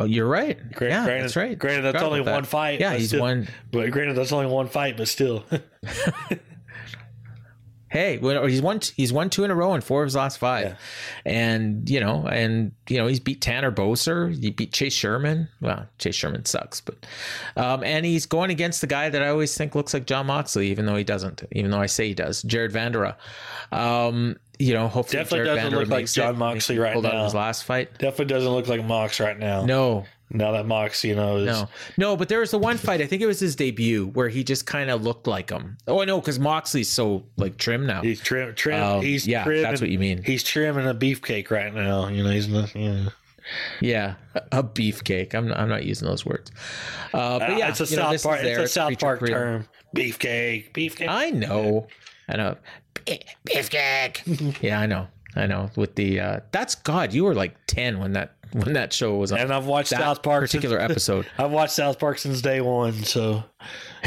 Speaker 3: oh, you're right.
Speaker 4: Gra-
Speaker 3: yeah,
Speaker 4: granted,
Speaker 3: that's right.
Speaker 4: Granted, that's only
Speaker 3: about that.
Speaker 4: one fight.
Speaker 3: Yeah, he's
Speaker 4: still-
Speaker 3: won.
Speaker 4: But granted, that's only one fight, but still. *laughs*
Speaker 3: Hey, he's won. He's won two in a row in four of his last five,
Speaker 4: Yeah.
Speaker 3: and you know, and you know, he's beat Tanner Boser. He beat Chase Sherman. Well, Chase Sherman sucks, but um, and he's going against the guy that I always think looks like Jon Moxley, even though he doesn't. Even though I say he does, Jared Vanderaa. Um, you know, hopefully
Speaker 4: Definitely
Speaker 3: Jared
Speaker 4: doesn't
Speaker 3: Vanderaa
Speaker 4: look like
Speaker 3: Jon.
Speaker 4: Moxley right now.
Speaker 3: his last fight.
Speaker 4: Definitely doesn't look like Mox right now.
Speaker 3: No,
Speaker 4: Now that Mox, you know, is
Speaker 3: no, no. But there was the one fight. I think it was his debut where he just kind of looked like him. Oh, I know because Moxley's so like trim now.
Speaker 4: he's trim, trim.
Speaker 3: Um,
Speaker 4: he's
Speaker 3: yeah,
Speaker 4: trimming,
Speaker 3: that's what you mean.
Speaker 4: He's trimming a beefcake right now. You know, he's not. Know.
Speaker 3: Yeah, a beefcake. I'm not, I'm not using those words. Uh, but yeah,
Speaker 4: it's a
Speaker 3: you know,
Speaker 4: South Park. It's a South Park term. Beefcake. Beefcake.
Speaker 3: I know. I know. Beefcake. *laughs* yeah, I know. I know. With the uh, that's God. You were like ten when that when that show was on.
Speaker 4: and I've watched
Speaker 3: that
Speaker 4: South Park
Speaker 3: particular
Speaker 4: since,
Speaker 3: episode. *laughs*
Speaker 4: I've watched South Park since day one. So *laughs*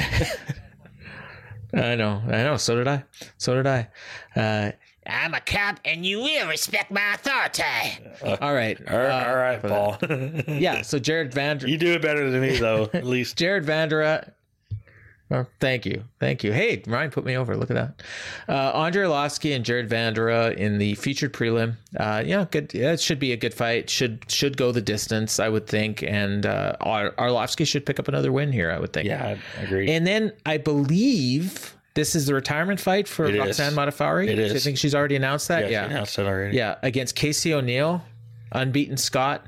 Speaker 3: I know. I know. So did I. So did I. Uh, I'm a cop, and you will respect my authority. all right.
Speaker 4: all right,
Speaker 3: uh,
Speaker 4: all right, Paul. *laughs*
Speaker 3: Yeah. So Jared Vander.
Speaker 4: you do it better than me, though. At least.
Speaker 3: Jared Vanderaa. Thank you. Thank you. Hey, Ryan put me over. Look at that. Uh, Andre Arlovsky and Jared Vanderaa in the featured prelim. Uh, yeah, good. Yeah, it should be a good fight. Should should go the distance, I would think. And uh, Arlovsky should pick up another win here, I would think.
Speaker 4: Yeah, I agree.
Speaker 3: And then I believe this is the retirement fight for
Speaker 4: It is.
Speaker 3: Roxanne Modafferi.
Speaker 4: It is.
Speaker 3: I think she's already announced that.
Speaker 4: yeah,
Speaker 3: Yeah.
Speaker 4: she announced it already.
Speaker 3: Yeah, against Casey O'Neill, unbeaten Scott.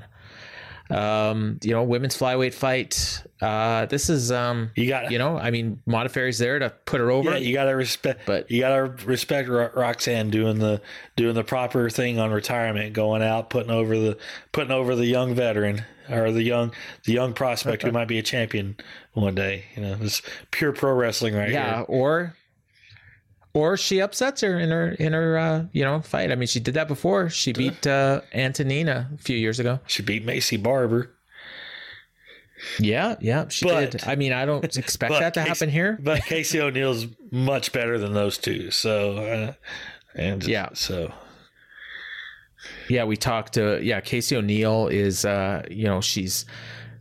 Speaker 3: Um, you know, women's flyweight fight. Uh, this is um,
Speaker 4: You got-
Speaker 3: you know, I mean, Modafferi's there to put her over.
Speaker 4: Yeah, you gotta respect.
Speaker 3: But-
Speaker 4: you gotta respect Ro- Roxanne doing the doing the proper thing on retirement, going out, putting over the putting over the young veteran or the young the young prospect who *laughs* might be a champion one day. You know, it's pure pro wrestling right
Speaker 3: yeah,
Speaker 4: here.
Speaker 3: or or she upsets her in her in her uh, you know fight. I mean, she did that before. She beat uh, Antonina a few years ago.
Speaker 4: She beat Maycee Barber,
Speaker 3: Yeah, yeah, she
Speaker 4: But-
Speaker 3: did. I mean, I don't *laughs* expect that to
Speaker 4: Casey-
Speaker 3: happen here.
Speaker 4: but Casey O'Neill's much better than those two. So, uh, and
Speaker 3: Yeah.
Speaker 4: so
Speaker 3: Yeah, we talked to yeah, Casey O'Neill is uh, you know, she's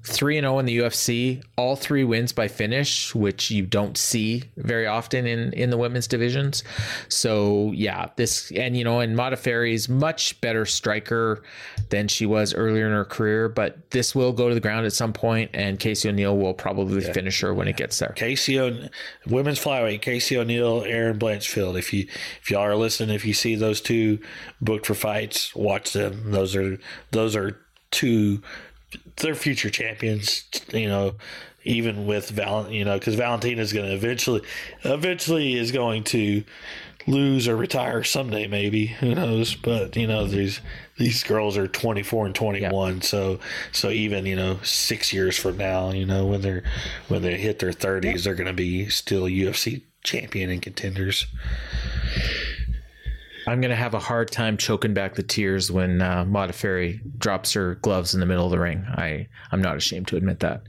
Speaker 3: 3 and 0 in the UFC, all three wins by finish, which you don't see very often in in the women's divisions. So, yeah, this and you know, and Modafferi's much better striker than she was earlier in her career, but this will go to the ground at some point and Casey O'Neill will probably finish her when it gets there.
Speaker 4: Casey o- women's flyweight Casey O'Neill, Erin Blanchfield. If you if y'all are listening, if you see those two booked for fights, watch them. Those are those are two they're future champions. You know, even with Val, you know, because Valentina is going to eventually eventually is going to lose or retire someday maybe. Who knows? But you know these these girls are 24 and 21 so so even you know 6 years from now you know when they're when they hit their 30s they're going to be still UFC champion and contenders
Speaker 3: I'm gonna have a hard time choking back the tears when uh, Modafferi drops her gloves in the middle of the ring. I I'm not ashamed to admit that.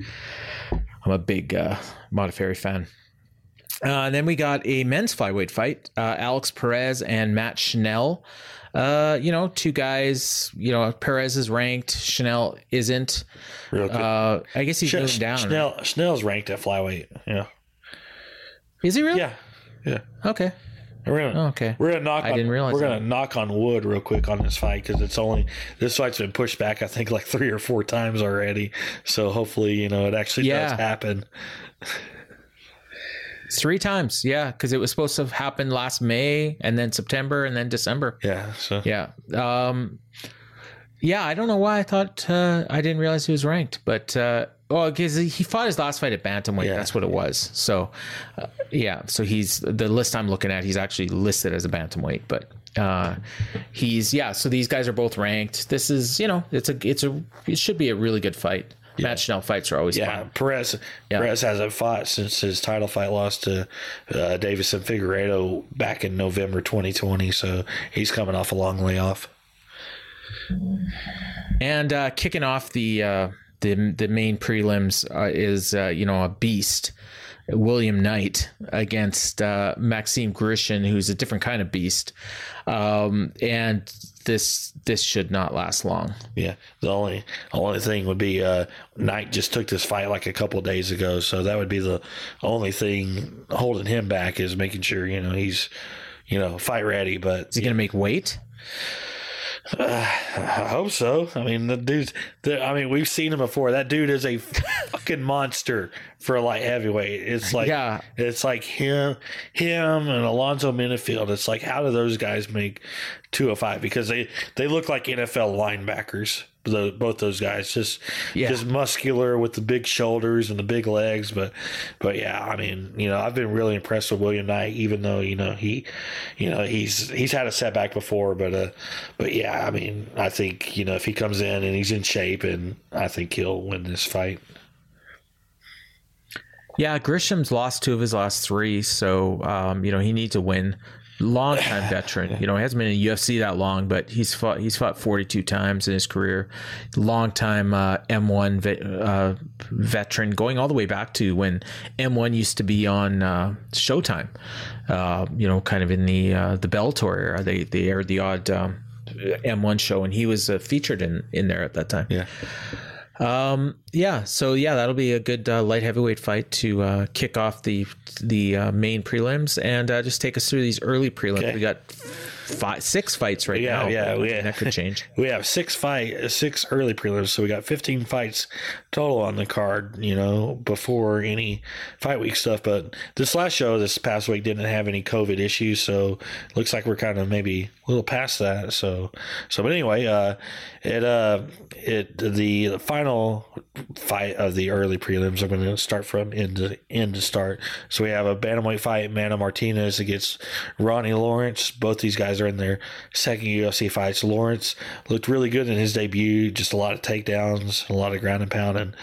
Speaker 3: I'm a big uh, Modafferi fan. Uh, and then we got a men's flyweight fight: uh, Alex Perez and Matt Schnell. Uh, you know, two guys. You know, Perez is ranked. Schnell isn't.
Speaker 4: real good
Speaker 3: Uh, I guess he's
Speaker 4: Ch-
Speaker 3: down.
Speaker 4: Schnell, Schnell's ranked at flyweight yeah
Speaker 3: Is he really?
Speaker 4: yeah yeah
Speaker 3: Okay.
Speaker 4: We're gonna,
Speaker 3: Oh, okay.
Speaker 4: We're gonna knock.
Speaker 3: I
Speaker 4: on,
Speaker 3: didn't realize
Speaker 4: We're
Speaker 3: that.
Speaker 4: gonna knock on wood real quick on this fight because it's only this fight's been pushed back. I think like three or four times already. So hopefully, you know, it actually
Speaker 3: Yeah.
Speaker 4: does happen.
Speaker 3: Three times, yeah, because it was supposed to happen last May and then September and then December.
Speaker 4: Yeah. So
Speaker 3: Yeah. Um, yeah, I don't know why I thought uh, I didn't realize he was ranked, but uh, well, because he fought his last fight at bantamweight.
Speaker 4: Yeah.
Speaker 3: That's what it was. So, uh, yeah. So he's the list I'm looking at. He's actually listed as a bantamweight, but uh, he's yeah. So these guys are both ranked. This is you know it's a it's a it should be a really good fight. Matt Schnell fights are always
Speaker 4: Yeah,
Speaker 3: fun.
Speaker 4: Perez
Speaker 3: Yeah.
Speaker 4: Perez hasn't fought since his title fight loss to uh, Deiveson Figueiredo back in November 2020. So he's coming off a long layoff.
Speaker 3: And uh, kicking off the uh, the the main prelims uh, is uh, you know a beast, William Knight against uh, Maxime Grishin, who's a different kind of beast, um, and this this should not last long.
Speaker 4: Yeah, the only only thing would be uh, Knight just took this fight like a couple days ago, so that would be the only thing holding him back is making sure you know he's you know fight ready. But
Speaker 3: Is he going to make weight? *sighs*
Speaker 4: I hope so. I mean, the dude's. The, I mean, we've seen him before. That dude is a fucking monster for a light heavyweight. It's like,
Speaker 3: Yeah.
Speaker 4: it's like him, him, and Alonzo Menifield. It's like, how do those guys make two five? Because they they look like NFL linebackers. The, both those guys. Just
Speaker 3: Yeah.
Speaker 4: just muscular with the big shoulders and the big legs. But but yeah i mean you know i've been really impressed with william knight even though you know he you know he's he's had a setback before. But uh but yeah i mean i think you know if he comes in and he's in shape and i think he'll win this fight.
Speaker 3: Yeah, Grishin's lost two of his last three, so um, you know he needs to win. Long time veteran, you know, he hasn't been in UFC that long, but he's fought he's fought 42 times in his career. Long time uh, M1 ve- uh, veteran, going all the way back to when M1 used to be on uh, Showtime. Uh, you know, kind of in the uh, the Bellator era, they they aired the odd um, M1 show, and he was uh, featured in in there at that time.
Speaker 4: yeah
Speaker 3: Um, yeah, so yeah, that'll be a good uh, light heavyweight fight to uh, kick off the the uh, main prelims and uh, just take us through these early prelims.
Speaker 4: Okay.
Speaker 3: We got five, six fights right
Speaker 4: Yeah,
Speaker 3: now.
Speaker 4: yeah, yeah.
Speaker 3: that could *laughs* change.
Speaker 4: we have six fight six early prelims so we got 15 fights total on the card you know before any fight week stuff. But this last show this past week didn't have any covid issues so looks like we're kind of maybe a little past that. So so but anyway uh it uh it the final fight of the early prelims i'm going to start from end to end to start. So we have a bantamweight fight Mana martinez against ronnie lawrence. Both these guys are in their second ufc fights. Lawrence looked really good in his debut just a lot of takedowns a lot of ground and pound and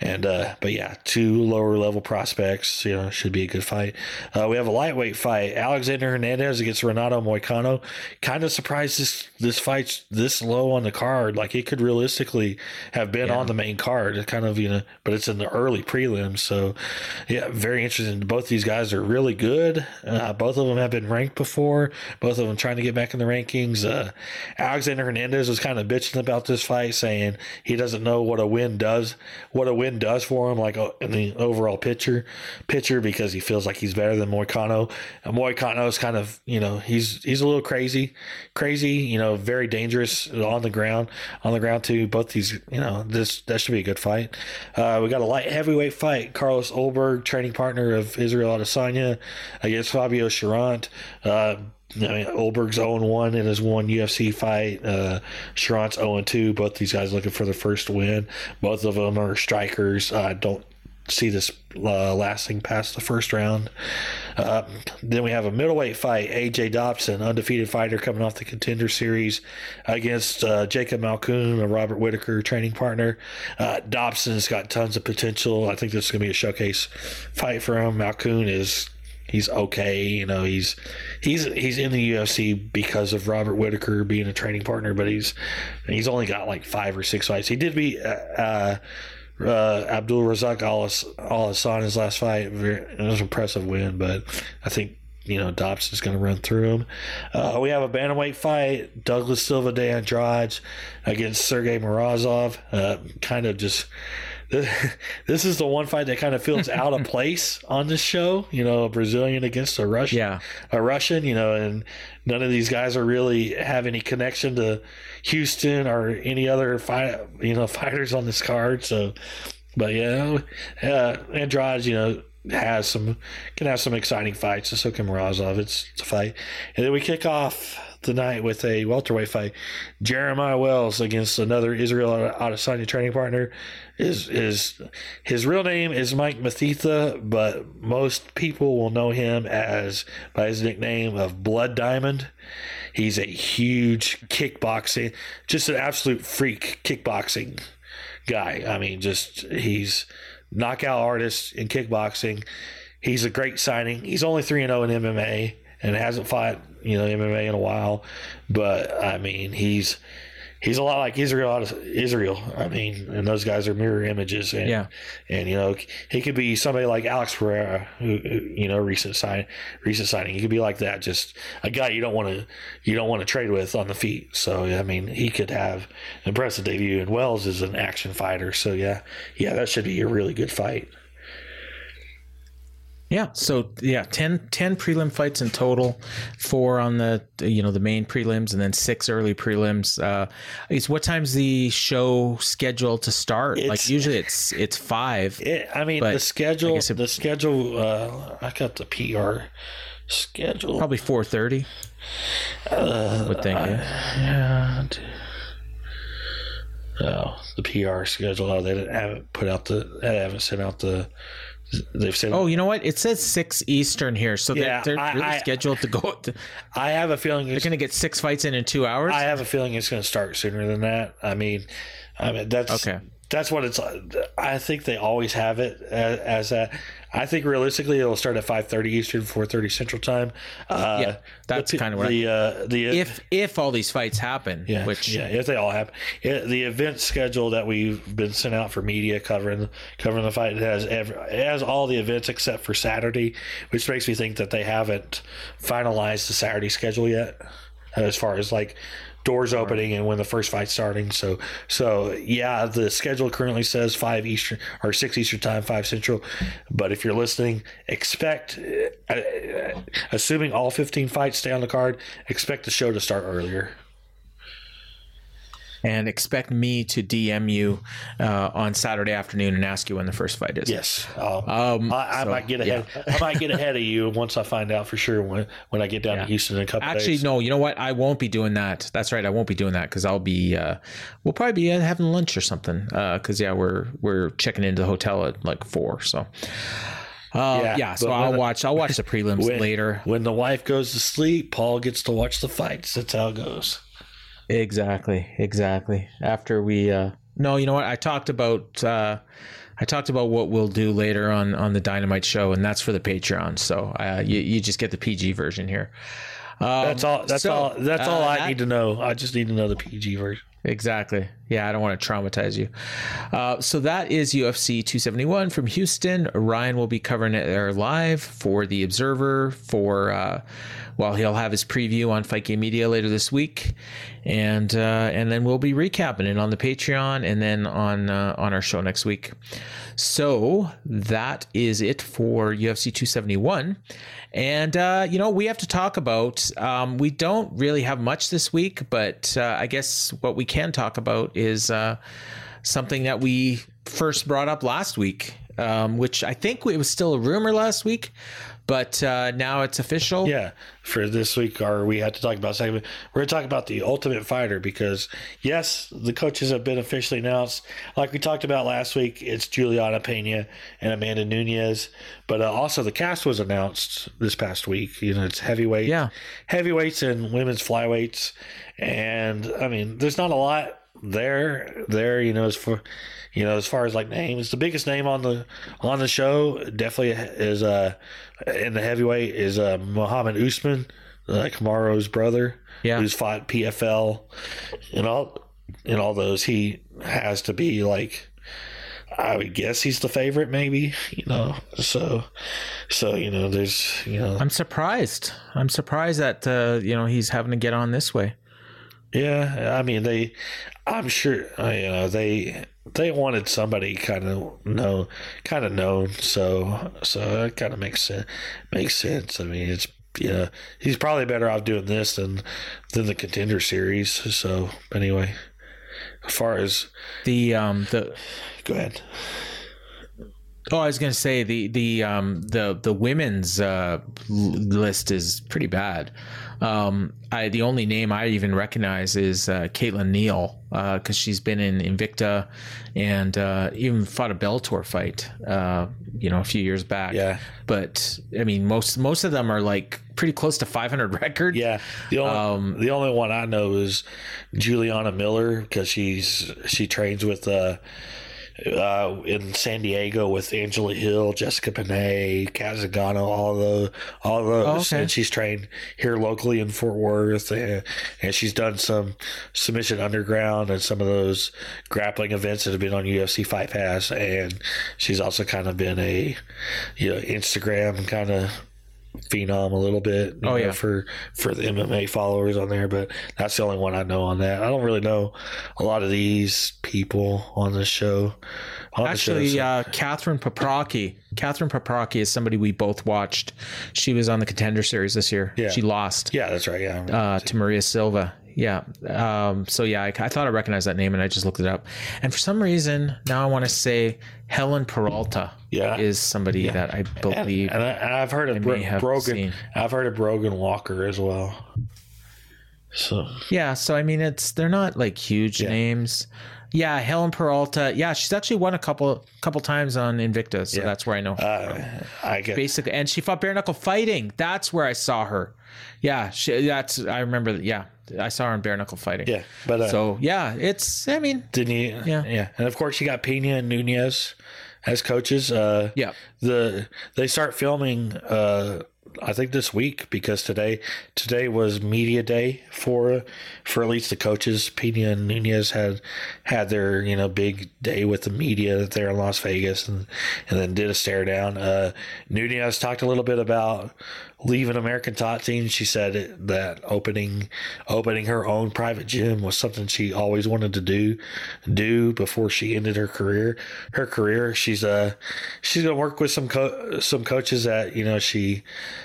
Speaker 4: and uh but yeah two lower level prospects you know should be a good fight. Uh, we have a lightweight fight. Alexander hernandez against renato moicano. Kind of surprised this this fight's this low on the card. Like it could realistically have been on the main card. It kind of you know but it's in the early prelims. So yeah very interesting. Both these guys are really good. Uh, both of them have been ranked before. Both of them trying to get back in the rankings. Uh, alexander hernandez was kind of bitching about this fight saying he doesn't know what a win does what a win does for him like uh, in the overall picture picture because he feels like he's better than Moicano. And Moicano is kind of you know he's he's a little crazy crazy you know very dangerous on the ground on the ground too. Both these you know this that should be a good fight. Uh, we got a light heavyweight fight. Carlos Ulberg training partner of Israel Adesanya against Fabio Cherant. Uh, I mean, Ulberg's 0 1 in his one UFC fight. Uh, Cherant's 0 2. Both these guys looking for their first win. Both of them are strikers. I don't see this uh, lasting past the first round. Uh, then we have a middleweight fight. AJ Dobson, undefeated fighter coming off the contender series against uh, Jacob Malkoun, a Robert Whitaker training partner. Uh, Dobson's got tons of potential. I think this is going to be a showcase fight for him. Malkoun is he's okay. You know, he's he's he's in the UFC because of Robert Whitaker being a training partner, but he's he's only got like five or six fights. He did beat uh, uh, uh, Abdul Razak Al Hassan his last fight. Very, it was an impressive win, but I think. You know, Dobson's going to run through him. Uh, we have a bantamweight fight: Douglas Silva de Andrade against Sergey Morozov. Uh, kind of just *laughs* this is the one fight that kind of feels *laughs* out of place on this show. You know, a Brazilian against a Russian,
Speaker 3: Yeah.
Speaker 4: a Russian. You know, and none of these guys are really have any connection to Houston or any other fight. You know, *laughs* fighters on this card. So, but yeah, uh, Andrade, you know, has some can have some exciting fights. So can Morozov. It's, it's a fight, and then we kick off the night with a welterweight fight. Jeremiah Wells against another Israel Adesanya training partner. Is is his real name is Mike Mathetha, but most people will know him as by his nickname of Blood Diamond. He's a huge kickboxing, just an absolute freak kickboxing guy. I mean, just he's knockout artist in kickboxing. He's a great signing. He's only three and zero in MMA and hasn't fought you know MMA in a while, but I mean he's he's a lot like Israel. Israel, I mean, and those guys are mirror images. And,
Speaker 3: Yeah.
Speaker 4: and you know he could be somebody like Alex Pereira, who, you know recent sign recent signing. He could be like that, just a guy you don't want to you don't want to trade with on the feet. So I mean, he could have an impressive debut. And Wells is an action fighter, so yeah, yeah, that should be a really good fight.
Speaker 3: Yeah. So yeah, 10, 10 prelim fights in total, four on the you know the main prelims, and then six early prelims. Uh, is what time's the show scheduled to start? like usually it's it's five.
Speaker 4: It, I mean, the schedule,
Speaker 3: it-
Speaker 4: the schedule. Uh, I got the PR schedule.
Speaker 3: Probably four thirty.
Speaker 4: Uh,
Speaker 3: would think. Yeah.
Speaker 4: Yeah. Oh, the PR schedule. Oh, they didn't haven't put out the. They haven't sent out the. They've sent.
Speaker 3: Oh, you know what? It says six Eastern here, so
Speaker 4: Yeah,
Speaker 3: they're, they're
Speaker 4: I-
Speaker 3: really
Speaker 4: I-
Speaker 3: scheduled to go. *laughs* To,
Speaker 4: I have a feeling
Speaker 3: they're going to get six fights in in two hours.
Speaker 4: I have a feeling it's going to start sooner than that. I mean, I mean that's
Speaker 3: Okay.
Speaker 4: That's what it's. I think they always have it as, as that. I think realistically it'll start at five thirty Eastern, four thirty Central Time. Uh,
Speaker 3: Yeah, that's
Speaker 4: the-
Speaker 3: kinda what I-
Speaker 4: the uh, the
Speaker 3: if if all these fights happen,
Speaker 4: Yeah,
Speaker 3: which
Speaker 4: yeah, if they all happen, it, the event schedule that we've been sent out for media covering covering the fight has every, it has all the events except for Saturday, which makes me think that they haven't finalized the Saturday schedule yet, as far as like doors opening and when the first fight's starting. So so yeah, the schedule currently says five Eastern or six Eastern time, five Central. But if you're listening, expect, uh, uh, assuming all 15 fights stay on the card, expect the show to start earlier.
Speaker 3: And expect me to DM you uh, on Saturday afternoon and ask you when the first fight is.
Speaker 4: Yes,
Speaker 3: Um,
Speaker 4: I, I
Speaker 3: so,
Speaker 4: might get ahead. I might get ahead of you once I find out for sure when when I get down
Speaker 3: Yeah.
Speaker 4: to Houston in a couple
Speaker 3: Actually,
Speaker 4: days.
Speaker 3: Actually, no. You know what? I won't be doing that. That's right. I won't be doing that because I'll be. Uh, we'll probably be uh, having lunch or something. Because yeah, we're we're checking into the hotel at like four. So. Uh,
Speaker 4: Yeah,
Speaker 3: yeah, so I'll
Speaker 4: when-
Speaker 3: watch. I'll watch the prelims *laughs*
Speaker 4: When-
Speaker 3: later.
Speaker 4: When the wife goes to sleep, Paul gets to watch the fights. That's how it goes.
Speaker 3: Exactly, exactly. After we, uh, no, you know what? I talked about. Uh, I talked about what we'll do later on on the Dynamite show, and that's for the Patreon. So uh, you you just get the PG version here. Um,
Speaker 4: That's all. That's
Speaker 3: so,
Speaker 4: all. That's all
Speaker 3: uh,
Speaker 4: I
Speaker 3: that-
Speaker 4: need to know. I just need to know the PG version.
Speaker 3: Exactly. Yeah, I don't want to traumatize you. Uh, so that is UFC 271 from Houston. Ryan will be covering it there live for the Observer. For uh, well, he'll have his preview on Fight Game Media later this week, and uh, and then we'll be recapping it on the Patreon and then on uh, on our show next week. So that is it for UFC 271. And, uh, you know, we have to talk about, um, we don't really have much this week, but uh, I guess what we can talk about is uh, something that we first brought up last week, um, which I think it was still a rumor last week, but uh, now it's official.
Speaker 4: Yeah, for this week, or we had to talk about segment. We're going to talk about the Ultimate Fighter because yes, the coaches have been officially announced. Like we talked about last week, it's Juliana Pena and Amanda Nunes, but uh, also the cast was announced this past week. You know, it's heavyweight,
Speaker 3: Yeah.
Speaker 4: heavyweights and women's flyweights, and I mean, there's not a lot there. There, you know, as for you know, as far as like names, the biggest name on the on the show definitely is uh in the heavyweight is uh Muhammad Usman, uh, Kamaru's brother,
Speaker 3: Yeah.
Speaker 4: who's fought PFL and all and all those. He has to be like. I would guess he's the favorite, maybe. You know, so, so you know, there's, you know,
Speaker 3: I'm surprised. I'm surprised that, uh, you know, he's having to get on this way.
Speaker 4: Yeah, I mean they. I'm sure uh, you know they they wanted somebody kind of know kind of known, so so it kind of makes sense. Makes sense. I mean, it's you know he's probably better off doing this than than the contender series. So anyway, as far as
Speaker 3: The, um, the,
Speaker 4: go ahead.
Speaker 3: Oh, I was going to say the the um the the women's uh, l- list is pretty bad. Um, I the only name I even recognize is uh, Caitlin Neal because she's been in Invicta and uh, even fought a Bellator fight. Uh, you know, a few years back.
Speaker 4: Yeah.
Speaker 3: But I mean, most most of them are like pretty close to 500 record.
Speaker 4: Yeah, the only
Speaker 3: Um,
Speaker 4: the only one I know is Juliana Miller because she's she trains with uh, in San Diego with Angela Hill, Jessica Penne, Cat Zingano, all the all those,
Speaker 3: Oh, okay.
Speaker 4: and she's trained here locally in Fort Worth, and, and she's done some submission underground and some of those grappling events that have been on UFC Fight Pass, and she's also kind of been a you know Instagram kind of phenom a little bit.
Speaker 3: Oh,
Speaker 4: know,
Speaker 3: yeah.
Speaker 4: for for the MMA followers on there, but that's the only one I know on that. I don't really know a lot of these people on the show. On the show,
Speaker 3: Actually,
Speaker 4: so-
Speaker 3: uh, Catherine Paprocki. Catherine Paprocki is somebody we both watched. She was on the Contender Series this year.
Speaker 4: Yeah.
Speaker 3: She lost
Speaker 4: yeah, that's right. Yeah,
Speaker 3: uh, to Maria Silva. Yeah. Um, so yeah, I, I thought I recognized that name, and I just looked it up. And for some reason, now I want to say Helen Peralta.
Speaker 4: Yeah.
Speaker 3: is somebody that I believe.
Speaker 4: and, I, and I've heard of Bro-
Speaker 3: have
Speaker 4: Brogan.
Speaker 3: seen.
Speaker 4: I've heard of Brogan Walker as well. So
Speaker 3: Yeah, so I mean, it's they're not like huge
Speaker 4: Yeah.
Speaker 3: names. Yeah, Helen Peralta. Yeah, she's actually won a couple couple times on Invicta, so
Speaker 4: Yeah.
Speaker 3: that's where I know. her
Speaker 4: uh. I get
Speaker 3: basically and she fought bare knuckle fighting that's where i saw her yeah she, that's i remember that yeah i saw her in bare knuckle fighting
Speaker 4: yeah, but uh,
Speaker 3: so yeah it's i mean
Speaker 4: Didn't you?
Speaker 3: Yeah.
Speaker 4: yeah. And of course, you got Pena and Nunes as coaches. Uh,
Speaker 3: Yeah.
Speaker 4: The they start filming. Uh, I think this week because today today was media day for for at least the coaches. Pena and Nunes had had their you know big day with the media there in Las Vegas and and then did a stare down. Uh, Nunes talked a little bit about leaving American Top Team. She said that opening opening her own private gym was something she always wanted to do do before she ended her career. Her career, she's uh she's gonna work with some co- some coaches that you know she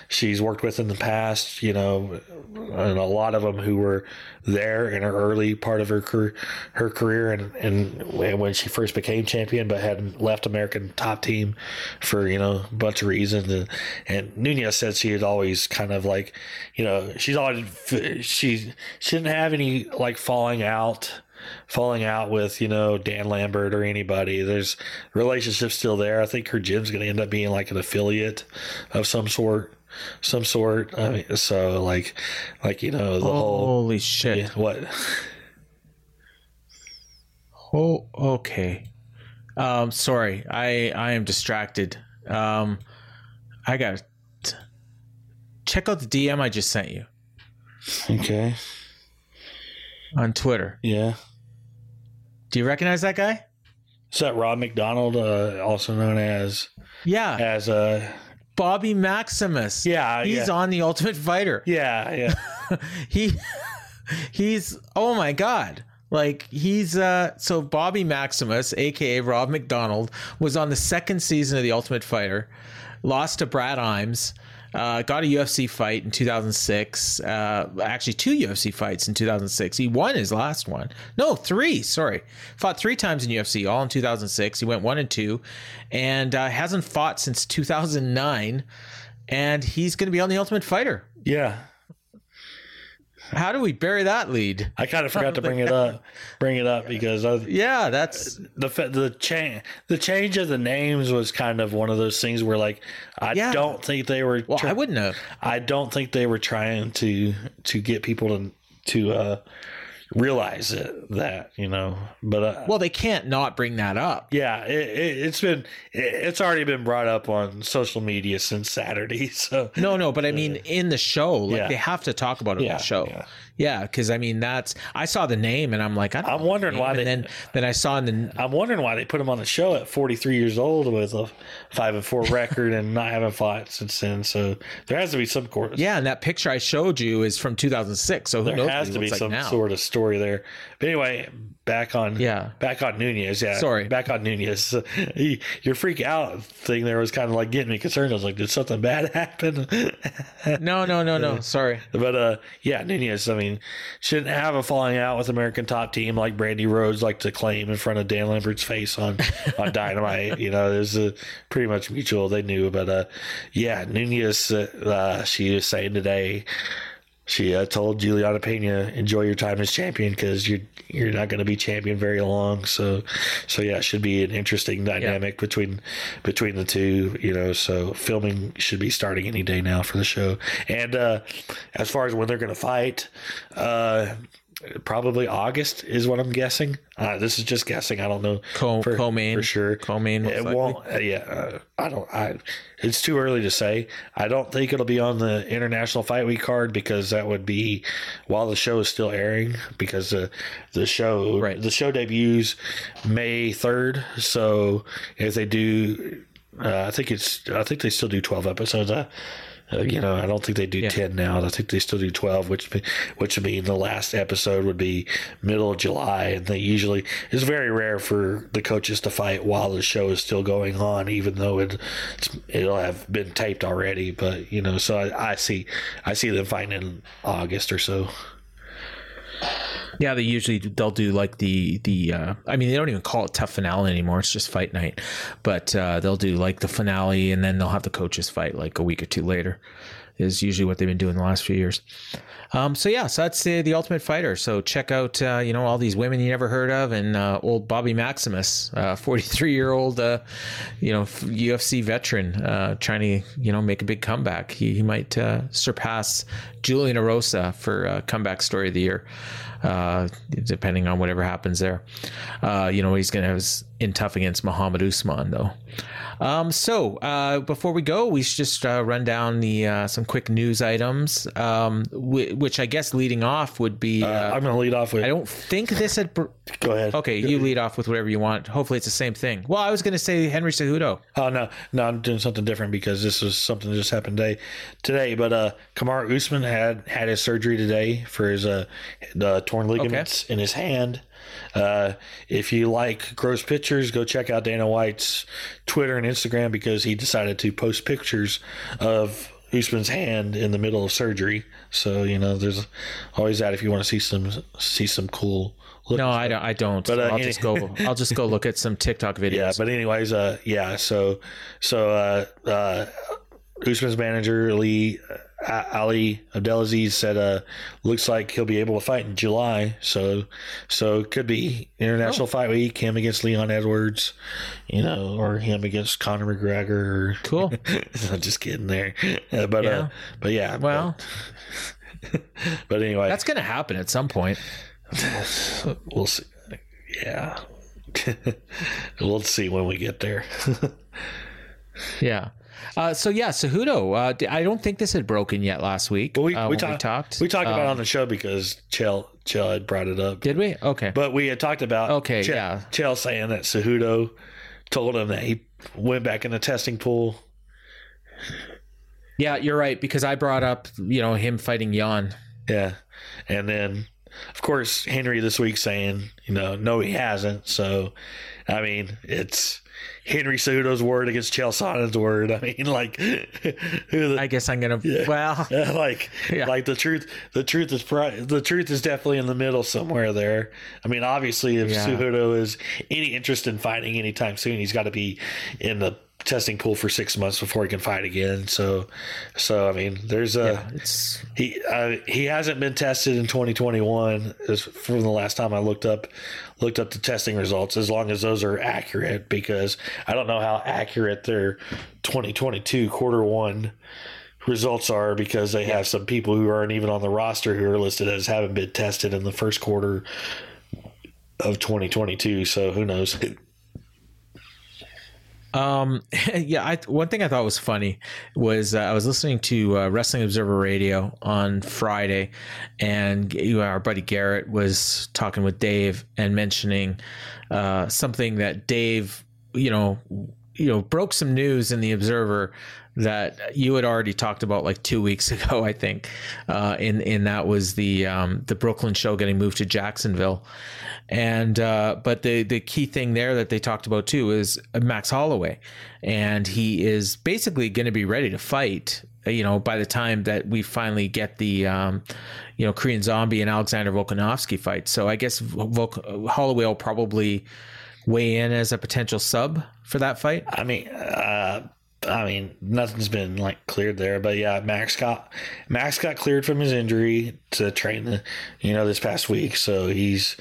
Speaker 4: she's worked with in the past. You know, and a lot of them who were there in her early part of her career, her career, and and when she first became champion, but had left American Top Team for you know a bunch of reasons. And, and Nunes said she had always kind of like, you know, she's always she she didn't have any like falling out falling out with you know Dan Lambert or anybody. There's relationships still there. I think her gym's going to end up being like an affiliate of some sort, some sort. I mean, so like, like you know the whole
Speaker 3: holy shit.
Speaker 4: Yeah, what?
Speaker 3: oh okay. Um sorry. I i am distracted. Um i got check out the dm i just sent you.
Speaker 4: Okay,
Speaker 3: on twitter.
Speaker 4: Yeah.
Speaker 3: do you recognize that guy?
Speaker 4: Is that Rob McDonald, uh, also known as
Speaker 3: yeah.
Speaker 4: as uh
Speaker 3: bobby maximus.
Speaker 4: Yeah,
Speaker 3: he's
Speaker 4: yeah.
Speaker 3: on the ultimate fighter.
Speaker 4: Yeah yeah. *laughs*
Speaker 3: He *laughs* he's oh my god. Like he's uh so bobby maximus aka rob mcdonald was on the second season of the ultimate fighter lost to brad imes uh, got a UFC fight in 2006. Uh, actually, two UFC fights in 2006. He won his last one. No, three. Sorry, fought three times in UFC, all in 2006. He went one and two, and uh, hasn't fought since 2009. And he's going to be on the Ultimate Fighter.
Speaker 4: yeah.
Speaker 3: How do we bury that lead?
Speaker 4: I kind of forgot to bring it up, *laughs* bring it up because I,
Speaker 3: Yeah, that's
Speaker 4: the the change the change of the names was kind of one of those things where like I
Speaker 3: Yeah.
Speaker 4: don't think they were
Speaker 3: well.
Speaker 4: try-
Speaker 3: I wouldn't have.
Speaker 4: I don't think they were trying to to get people to to uh realize it that you know but uh,
Speaker 3: Well, they can't not bring that up.
Speaker 4: yeah it, it, it's been it, it's already been brought up on social media since Saturday *laughs* so
Speaker 3: No, no, but I mean, in the show, like
Speaker 4: Yeah.
Speaker 3: they have to talk about it in
Speaker 4: Yeah,
Speaker 3: the show.
Speaker 4: yeah.
Speaker 3: Yeah, because I mean, that's I saw the name and I'm like, I don't
Speaker 4: I'm
Speaker 3: know the
Speaker 4: wondering
Speaker 3: name.
Speaker 4: why
Speaker 3: And
Speaker 4: they-
Speaker 3: then then I saw in the
Speaker 4: I'm wondering why they put him on the show at 43 years old with a five and four record and not having fought since then. So there has to be some course.
Speaker 3: yeah, and that picture I showed you is from 2006. So who
Speaker 4: there
Speaker 3: knows
Speaker 4: has to be
Speaker 3: looks
Speaker 4: some
Speaker 3: like now?
Speaker 4: sort of story there. But anyway, back on
Speaker 3: Yeah.
Speaker 4: back on Nunes. Yeah,
Speaker 3: Sorry.
Speaker 4: back on Nunes. *laughs* He- Your freak out thing there was kind of like getting me concerned. I was like, did something bad *laughs* happen?
Speaker 3: No, no, no, no. *laughs* Sorry.
Speaker 4: But uh, yeah, Nunes. I mean, shouldn't have a falling out with American top team like Brandi Rhodes like to claim in front of Dan Lambert's face on on Dynamite. You know, there's a pretty much mutual. They knew, but uh, yeah, Nunes. Uh, she was saying today. She uh, told Juliana Pena, "Enjoy your time as champion because you're you're not going to be champion very long." So, so yeah, it should be an interesting dynamic between between the two. You know, so filming should be starting any day now for the show. And uh, as far as when they're going to fight, uh, probably August is what I'm guessing. Uh, this is just guessing. I don't know
Speaker 3: Co-
Speaker 4: for,
Speaker 3: co-main.
Speaker 4: for sure.
Speaker 3: Co-main,
Speaker 4: It
Speaker 3: likely.
Speaker 4: won't. uh, yeah, uh, I don't. I. It's too early to say. I don't think it'll be on the International Fight Week card because that would be while the show is still airing. Because the the show
Speaker 3: Right.
Speaker 4: the show debuts May third. So if they do, uh, I think it's. I think they still do twelve episodes. Uh, uh, Uh, you know, I don't think they do
Speaker 3: Yeah.
Speaker 4: ten now. I think they still do twelve, which which would mean the last episode would be middle of July, and they usually it's very rare for the coaches to fight while the show is still going on, even though it it's, it'll have been taped already. But you know, so I, I see I see them fighting in August or so.
Speaker 3: Yeah, they usually they'll do like the the. Uh, I mean, they don't even call it tough finale anymore. It's just fight night, but uh, they'll do like the finale, and then they'll have the coaches fight like a week or two later. Is usually what they've been doing the last few years. Um, so yeah, so that's uh, the Ultimate Fighter. So check out uh, you know all these women you never heard of, and uh, old Bobby Maximus, *laughs* forty three year old uh, you know UFC veteran, uh, trying to you know make a big comeback. He, he might uh, surpass Julian Erosa for uh, comeback story of the year uh, depending on whatever happens there. Uh, you know, he's going to have in tough against Muhammad Usman, though. Um, so uh, before we go, we should just uh, run down the uh, some quick news items, um, whi- which I guess leading off would be.
Speaker 4: Uh,
Speaker 3: Uh,
Speaker 4: I'm going to lead off with.
Speaker 3: I don't think this had. Br-
Speaker 4: go ahead.
Speaker 3: okay, you lead off with whatever you want. Hopefully, it's the same thing. Well, I was going to say Henry Cejudo.
Speaker 4: Oh no, no, I'm doing something different because this was something that just happened today. Today, but uh, Kamaru Usman had had his surgery today for his uh, the torn ligaments in his hand. Uh, if you like gross pictures, go check out Dana White's Twitter and Instagram because he decided to post pictures of Usman's hand in the middle of surgery. So you know, there's always that if you want to see some see some cool. Look
Speaker 3: No, I don't. I don't.
Speaker 4: But, uh,
Speaker 3: I'll
Speaker 4: any-
Speaker 3: just go. *laughs* I'll just go look at some TikTok videos.
Speaker 4: Yeah, but anyways, uh, yeah. So, so uh, uh, Usman's manager Lee Ali Abdelaziz said, uh, looks like he'll be able to fight in July. So, so it could be International Fight Week, him against Leon Edwards, you know, or him against Conor McGregor.
Speaker 3: Cool. *laughs*
Speaker 4: I'm just kidding there, Uh, but
Speaker 3: Yeah.
Speaker 4: uh, but yeah.
Speaker 3: well,
Speaker 4: but, *laughs* but anyway,
Speaker 3: that's going to happen at some point. *sighs*
Speaker 4: we'll see. Yeah. *laughs* we'll see when we get there.
Speaker 3: Yeah. Uh, so yeah, Cejudo. Uh, I don't think this had broken yet last week.
Speaker 4: But we,
Speaker 3: uh,
Speaker 4: we, talk-
Speaker 3: we talked.
Speaker 4: We talked about it
Speaker 3: Um,
Speaker 4: on the show because Chael Chael had brought it up.
Speaker 3: Did we? Okay.
Speaker 4: But we had talked about
Speaker 3: Okay,
Speaker 4: Chael,
Speaker 3: yeah.
Speaker 4: Chael saying that Cejudo told him that he went back in the testing pool.
Speaker 3: yeah, you're right because I brought up you know him fighting Jan.
Speaker 4: Yeah, and then of course Henry this week saying you know no he hasn't. So I mean it's Henry Cejudo's word against Chael Sonnen's word. I mean like *laughs* who the,
Speaker 3: I guess I'm gonna. Well, *laughs*
Speaker 4: like
Speaker 3: Yeah.
Speaker 4: like the truth the truth is pri- the truth is definitely in the middle somewhere there i mean obviously if
Speaker 3: Yeah.
Speaker 4: Is any interest in fighting anytime soon he's got to be in the testing pool for six months before he can fight again. So so i mean there's a
Speaker 3: yeah, it's
Speaker 4: he uh, he hasn't been tested in 2021 as from the last time I looked up looked up the testing results as long as those are accurate because I don't know how accurate their 2022 quarter one results are because they have some people who aren't even on the roster who are listed as having been tested in the first quarter of 2022 so who knows
Speaker 3: Um, *laughs* yeah, I, one thing I thought was funny was uh, I was listening to uh, Wrestling Observer Radio on Friday, and you know, our buddy Garrett was talking with Dave and mentioning uh, something that Dave, you know, you know broke some news in the Observer that you had already talked about like two weeks *laughs* ago, I think, uh, and and that was the um, the Brooklyn show getting moved to Jacksonville, and uh, but the the key thing there that they talked about too is Max Holloway, and he is basically going to be ready to fight. You know, by the time that we finally get the, um, you know, Korean Zombie and Alexander Volkanovski fight, so I guess Volk- Holloway will probably weigh in as a potential sub for that fight.
Speaker 4: I mean, uh, I mean, nothing's been like cleared there, but yeah, Max got Max got cleared from his injury to train you know, this past week. So he's,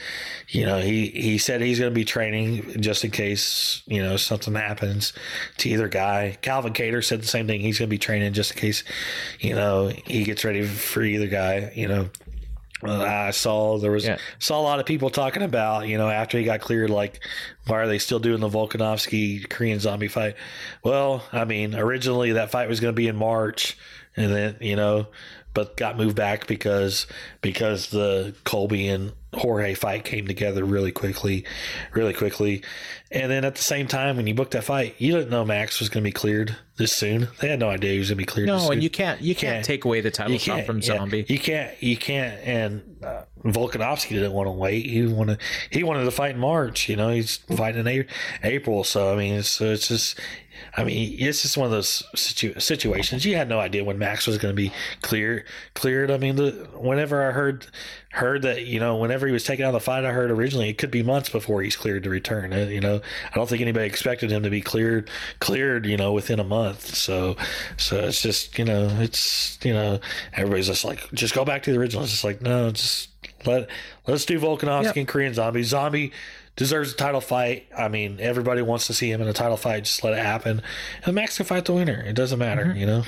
Speaker 4: you know, he he said he's going to be training just in case you know something happens to either guy. Calvin Kattar said the same thing. He's going to be training just in case, you know, he gets ready for either guy. You know, Uh, mm-hmm. I saw there was
Speaker 3: Yeah.
Speaker 4: saw a lot of people talking about you know after he got cleared like why are they still doing the Volkanovski Korean zombie fight? Well, I mean originally that fight was going to be in March and then you know but got moved back because because the Colby and Jorge fight came together really quickly, really quickly. And then at the same time, when you booked that fight, you didn't know Max was going to be cleared this soon. They had no idea he was going to be cleared. this
Speaker 3: No, and you can't you can't,
Speaker 4: Can't.
Speaker 3: take away the title shot from
Speaker 4: yeah.
Speaker 3: Zombie.
Speaker 4: You can't. You can't. And uh, Volkanovski didn't want to wait. He wanted. He wanted to fight in March. You know, he's fighting in A- April. So I mean, it's it's just. I mean, it's just one of those situ- situations. You had no idea when Max was going to be clear cleared. I mean, the whenever I heard heard that you know whenever he was taken out of the fight, I heard originally it could be months before he's cleared to return. Uh, You know, I don't think anybody expected him to be cleared cleared. You know, within a month. So so it's just you know it's you know everybody's just like just go back to the original. It's just like no, just let let's do Volkanovski
Speaker 3: Yep.
Speaker 4: and Korean Zombie. Zombie deserves a title fight. I mean, everybody wants to see him in a title fight. Just let it happen. And Max can fight the winner. It doesn't matter, you know.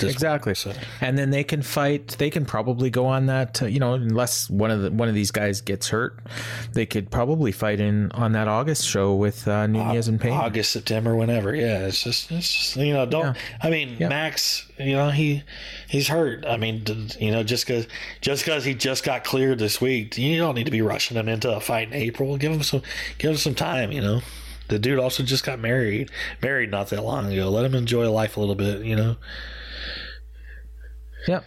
Speaker 3: Exactly.
Speaker 4: point, so.
Speaker 3: And then they can fight. They can probably go on that. Uh, you know, unless one of the one of these guys gets hurt, they could probably fight in on that August show with uh, Nunes and Payne.
Speaker 4: August, September, whenever. Yeah, it's just, it's just you know, don't.
Speaker 3: Yeah.
Speaker 4: I mean,
Speaker 3: Yeah.
Speaker 4: Max, you know, he he's hurt. I mean, you know, just because just because he just got cleared this week, you don't need to be rushing him into a fight in April. Give him some, give him some time. You know, the dude also just got married, married not that long ago. Let him enjoy life a little bit. You know.
Speaker 3: Yep.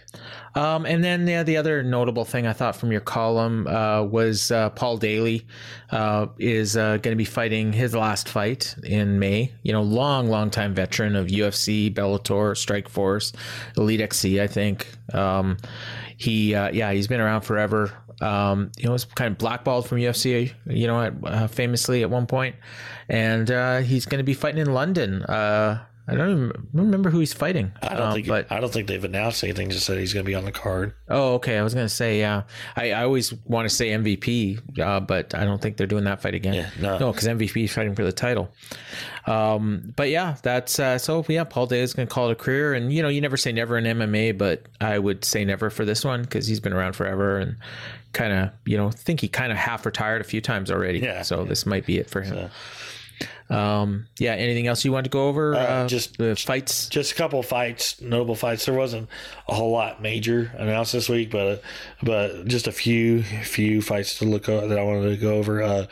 Speaker 3: Um, and then the, the other notable thing I thought from your column uh, was uh, Paul Daley uh, is uh, going to be fighting his last fight in May. You know, long, long time veteran of UFC, Bellator, Strikeforce, Elite XC, I think. Um, he, uh, yeah, he's been around forever. Um, you know, was kind of blackballed from UFC, you know, at, uh, famously at one point. And uh, he's going to be fighting in London. Uh, I don't even remember who he's fighting.
Speaker 4: I don't
Speaker 3: Um,
Speaker 4: think
Speaker 3: but
Speaker 4: I don't think they've announced anything. Just said he's going to be on the card.
Speaker 3: Oh, okay. I was gonna say, yeah. I, I always want to say MVP, uh, but I don't think they're doing that fight again.
Speaker 4: Yeah, no.
Speaker 3: no, because MVP is fighting for the title. Um, but yeah, that's uh, so. Yeah, Paul Day is gonna call it a career, and you know, you never say never in MMA, but I would say never for this one because he's been around forever and kind of, you know, think he kind of half retired a few times already.
Speaker 4: Yeah,
Speaker 3: So this might be it for him. Um, yeah. Anything else you want to go over?
Speaker 4: Uh, just-
Speaker 3: the fights.
Speaker 4: just a couple of fights, notable fights. There wasn't a whole lot major announced this week, but but just a few few fights to look o- that I wanted to go over. Uh,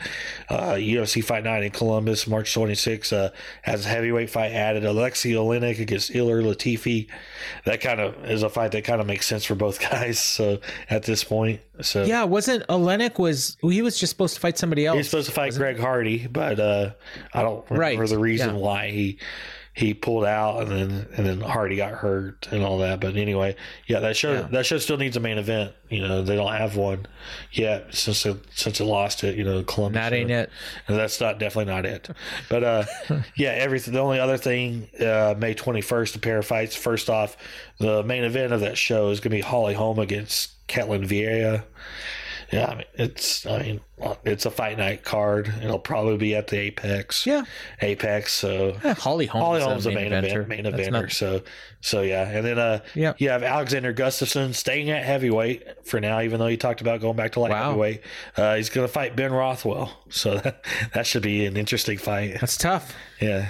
Speaker 4: uh, UFC Fight Night in Columbus, March 26th, uh, has a heavyweight fight added. Aleksei Oleinik against Ilir Latifi. That kind of is a fight that kind of makes sense for both *laughs* guys. So at this point, so
Speaker 3: Yeah, wasn't Olenek was he was just supposed to fight somebody else?
Speaker 4: He's supposed to fight Greg Hardy, but uh, I don't remember
Speaker 3: Right,
Speaker 4: the reason
Speaker 3: yeah.
Speaker 4: why he he pulled out and then and then Hardy got hurt and all that. But anyway, yeah, that show
Speaker 3: Yeah.
Speaker 4: that show still needs a main event. You know, they don't have one yet since it, since it lost it. You know, Columbus.
Speaker 3: That ain't it.
Speaker 4: and that's not definitely not it. But uh, *laughs* yeah, everything. The only other thing, uh, May twenty first, a pair of fights. First off, the main event of that show is going to be Holly Holm against Ketlen Vieira. Yeah, I mean it's I mean it's a fight night card. It'll probably be at the Apex.
Speaker 3: Yeah.
Speaker 4: Apex. So
Speaker 3: Yeah, Holly Holmes.
Speaker 4: Holly
Speaker 3: is a
Speaker 4: the main event, main eventer.
Speaker 3: not-
Speaker 4: So, so yeah, and then uh,
Speaker 3: Yeah.
Speaker 4: you have Alexander Gustafsson staying at heavyweight for now, even though he talked about going back to light
Speaker 3: Wow.
Speaker 4: heavyweight. Uh, he's going to fight Ben Rothwell, so *laughs* that, that should be an interesting fight.
Speaker 3: That's tough.
Speaker 4: Yeah,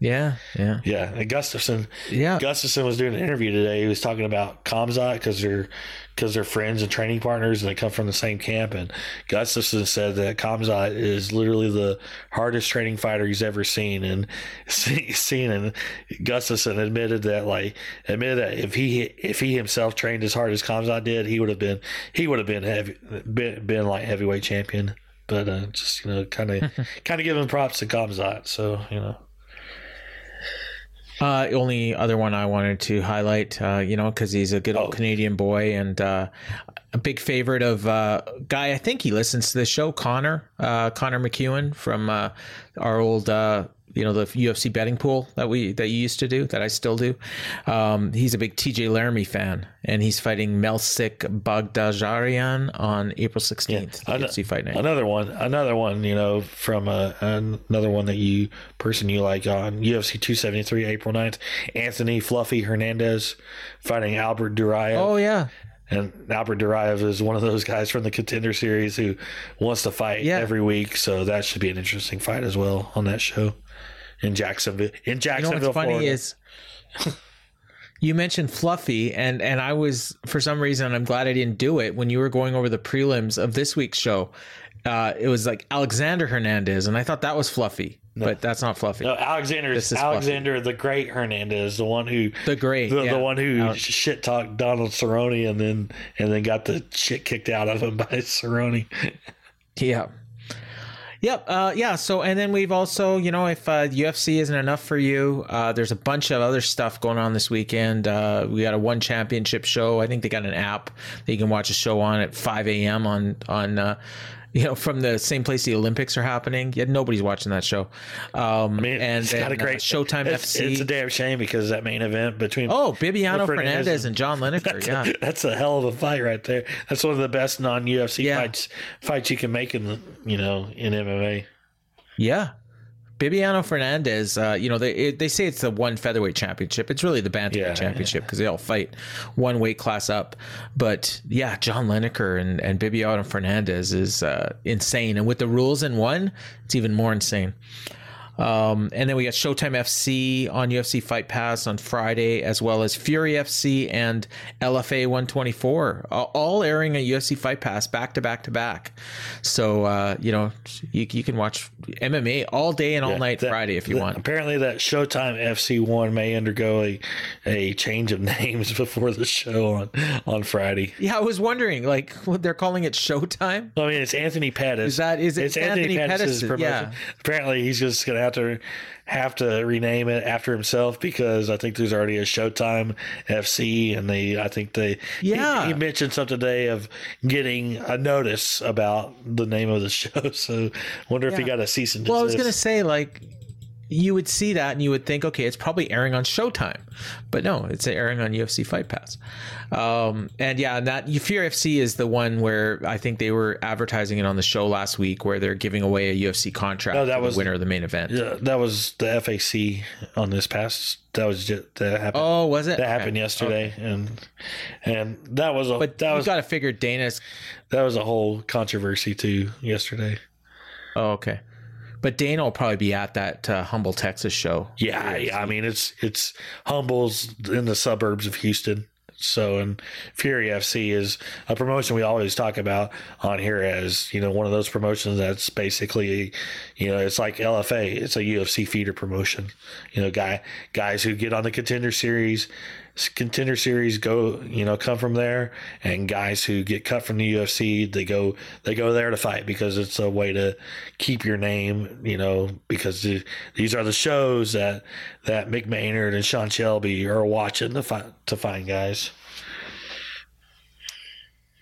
Speaker 3: Yeah, yeah,
Speaker 4: Yeah, and Gustafsson.
Speaker 3: Yeah.
Speaker 4: Gustafsson was doing an interview today. He was talking about Khamzat because they're because they're friends and training partners, and they come from the same camp. And Gustafsson said that Khamzat is literally the hardest training fighter he's ever seen, and *laughs* seen. And Gustafsson admitted that, like, admitted that if he if he himself trained as hard as Khamzat did, he would have been he would have been heavy been, been like heavyweight champion. But uh, just you know, kind of *laughs* kind of giving props to Khamzat. So you know.
Speaker 3: Uh, only other one I wanted to highlight, uh, you know, because he's a good old
Speaker 4: Oh.
Speaker 3: Canadian boy and uh, a big favorite of uh, guy. I think he listens to the show, Connor, uh, Connor McEwen from uh, our old, uh, you know, the UFC betting pool that we that you used to do, that I still do. Um, he's a big TJ Laramie fan, and he's fighting Melsik Baghdasaryan on April sixteenth,
Speaker 4: Ano-
Speaker 3: UFC Fight Night.
Speaker 4: Another one, another one, you know, from uh, another one that you person you like on UFC 273, April 9th, Anthony Fluffy Hernandez fighting Albert Duraev.
Speaker 3: Oh yeah,
Speaker 4: And Albert Duraev is one of those guys from the contender series who wants to fight
Speaker 3: Yeah.
Speaker 4: every week. So that should be an interesting fight as well on that show in Jacksonville. In Jacksonville,
Speaker 3: You know
Speaker 4: Jacksonville,
Speaker 3: what's funny
Speaker 4: Florida.
Speaker 3: is you mentioned Fluffy, and and I was for some reason I'm glad I didn't do it when you were going over the prelims of this week's show. Uh, it was like Alexander Hernandez, and I thought that was Fluffy, but that's not Fluffy.
Speaker 4: No, Alexander
Speaker 3: This is
Speaker 4: Alexander the Great Hernandez, the one who
Speaker 3: The great,
Speaker 4: the,
Speaker 3: yeah.
Speaker 4: the one who
Speaker 3: Al-
Speaker 4: shit talked Donald Cerrone and then and then got the shit kicked out of him by Cerrone.
Speaker 3: Yeah. Yep. Uh, yeah. So, and then we've also, you know, if uh, UFC isn't enough for you, uh, there's a bunch of other stuff going on this weekend. Uh, we got a one championship show. I think they got an app that you can watch a show on at 5 a.m. on on. Uh, you know, from the same place the Olympics are happening. Yet nobody's watching that show. Um,
Speaker 4: I mean,
Speaker 3: and
Speaker 4: it's got a
Speaker 3: uh,
Speaker 4: great
Speaker 3: Showtime
Speaker 4: it's,
Speaker 3: FC.
Speaker 4: It's a damn shame because that main event between
Speaker 3: oh, Bibiano
Speaker 4: Fernandes
Speaker 3: Fernandes
Speaker 4: and-
Speaker 3: and John Lineker. *laughs*
Speaker 4: that's,
Speaker 3: Yeah.
Speaker 4: a, that's a hell of a fight right there. That's one of the best non UFC
Speaker 3: Yeah.
Speaker 4: fights fights you can make in the you know in MMA.
Speaker 3: Yeah. Bibiano Fernandes, uh, you know, they it, they say it's the one featherweight championship. It's really the bantamweight
Speaker 4: Yeah,
Speaker 3: championship because they all fight one weight class up. But yeah, John Lineker and, and Bibiano Fernandes is uh, insane. And with the rules in one, it's even more insane. Um, and then we got Showtime FC on UFC Fight Pass on Friday, as well as Fury FC and LFA 124, all- airing at UFC Fight Pass back to back to back. So, uh, you know, you, you can watch MMA all day and all
Speaker 4: Yeah,
Speaker 3: night
Speaker 4: that-
Speaker 3: Friday if you
Speaker 4: that-
Speaker 3: want.
Speaker 4: Apparently, that Showtime FC one may undergo a, a change of *laughs* names before the show on on Friday.
Speaker 3: Yeah, I was wondering, like, what they're calling it Showtime?
Speaker 4: I mean, it's Anthony Pettis.
Speaker 3: Is that- is it
Speaker 4: it's
Speaker 3: Anthony Pettis?
Speaker 4: promotion.
Speaker 3: Yeah.
Speaker 4: Apparently, he's just gonna have to have to rename it after himself because I think there's already a Showtime FC, and they I think they
Speaker 3: Yeah.
Speaker 4: he, mentioned something today of getting a notice about the name of the *laughs* show. So, wonder if he got a cease and desist.
Speaker 3: Well, I was going to say, like, you would see that and you would think, okay, it's probably airing on Showtime, but no, it's airing on UFC Fight Pass. Um, and yeah, and that Fury FC is the one where I think they were advertising it on the show last week, where they're giving away a UFC contract
Speaker 4: No, that
Speaker 3: to the
Speaker 4: was-
Speaker 3: winner of the main event.
Speaker 4: Yeah, that was the FAC on this past. That was just that happened.
Speaker 3: Oh, was it?
Speaker 4: that
Speaker 3: Okay.
Speaker 4: happened yesterday, and and that was a
Speaker 3: But
Speaker 4: that
Speaker 3: you
Speaker 4: was
Speaker 3: got to figure Dana's.
Speaker 4: that was a whole controversy too yesterday.
Speaker 3: Oh, okay. But Dana will probably be at that uh, Humble Texas show.
Speaker 4: Yeah, yeah, I mean it's it's Humbles in the suburbs of Houston. So and Fury FC is a promotion we always talk about on here as you know one of those promotions that's basically you know it's like LFA it's a UFC feeder promotion you know guy guys who get on the contender series contender series go you know come from there. And guys who get cut from the UFC they go they go there to fight because it's a way to keep your name you know because the, these are the shows that that Mick Maynard and Sean Shelby are watching to find to find guys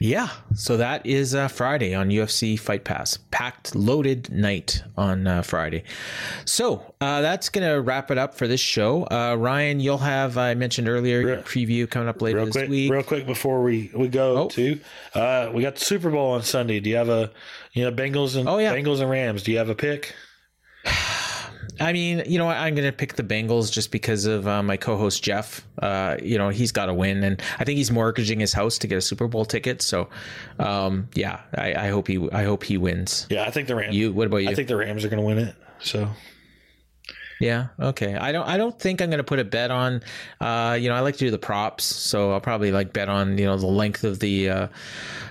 Speaker 3: Yeah, so that is uh, Friday on UFC Fight Pass. Packed, loaded night on uh, Friday. So uh, that's going to wrap it up for this show. Uh, Ryan, you'll have, I mentioned earlier, your preview coming up later
Speaker 4: real
Speaker 3: this
Speaker 4: quick
Speaker 3: week.
Speaker 4: real quick before we we go
Speaker 3: Oh.
Speaker 4: to uh we got the Super Bowl on Sunday do you have a you know Bengals and
Speaker 3: Oh, yeah.
Speaker 4: Bengals and Rams do you have a pick *sighs*
Speaker 3: I mean, you know? I'm going to pick the Bengals just because of uh, my co-host Jeff. Uh, you know, he's got to win, and I think he's mortgaging his house to get a Super Bowl ticket. So, um, yeah, I, I hope he, I hope he wins.
Speaker 4: yeah I think the Rams
Speaker 3: You, what about you?
Speaker 4: I think the Rams are going to win it so
Speaker 3: Yeah. Okay. I don't. I don't think I'm going to put a bet on. Uh, you know, I like to do the props, so I'll probably like bet on you know the length of the uh,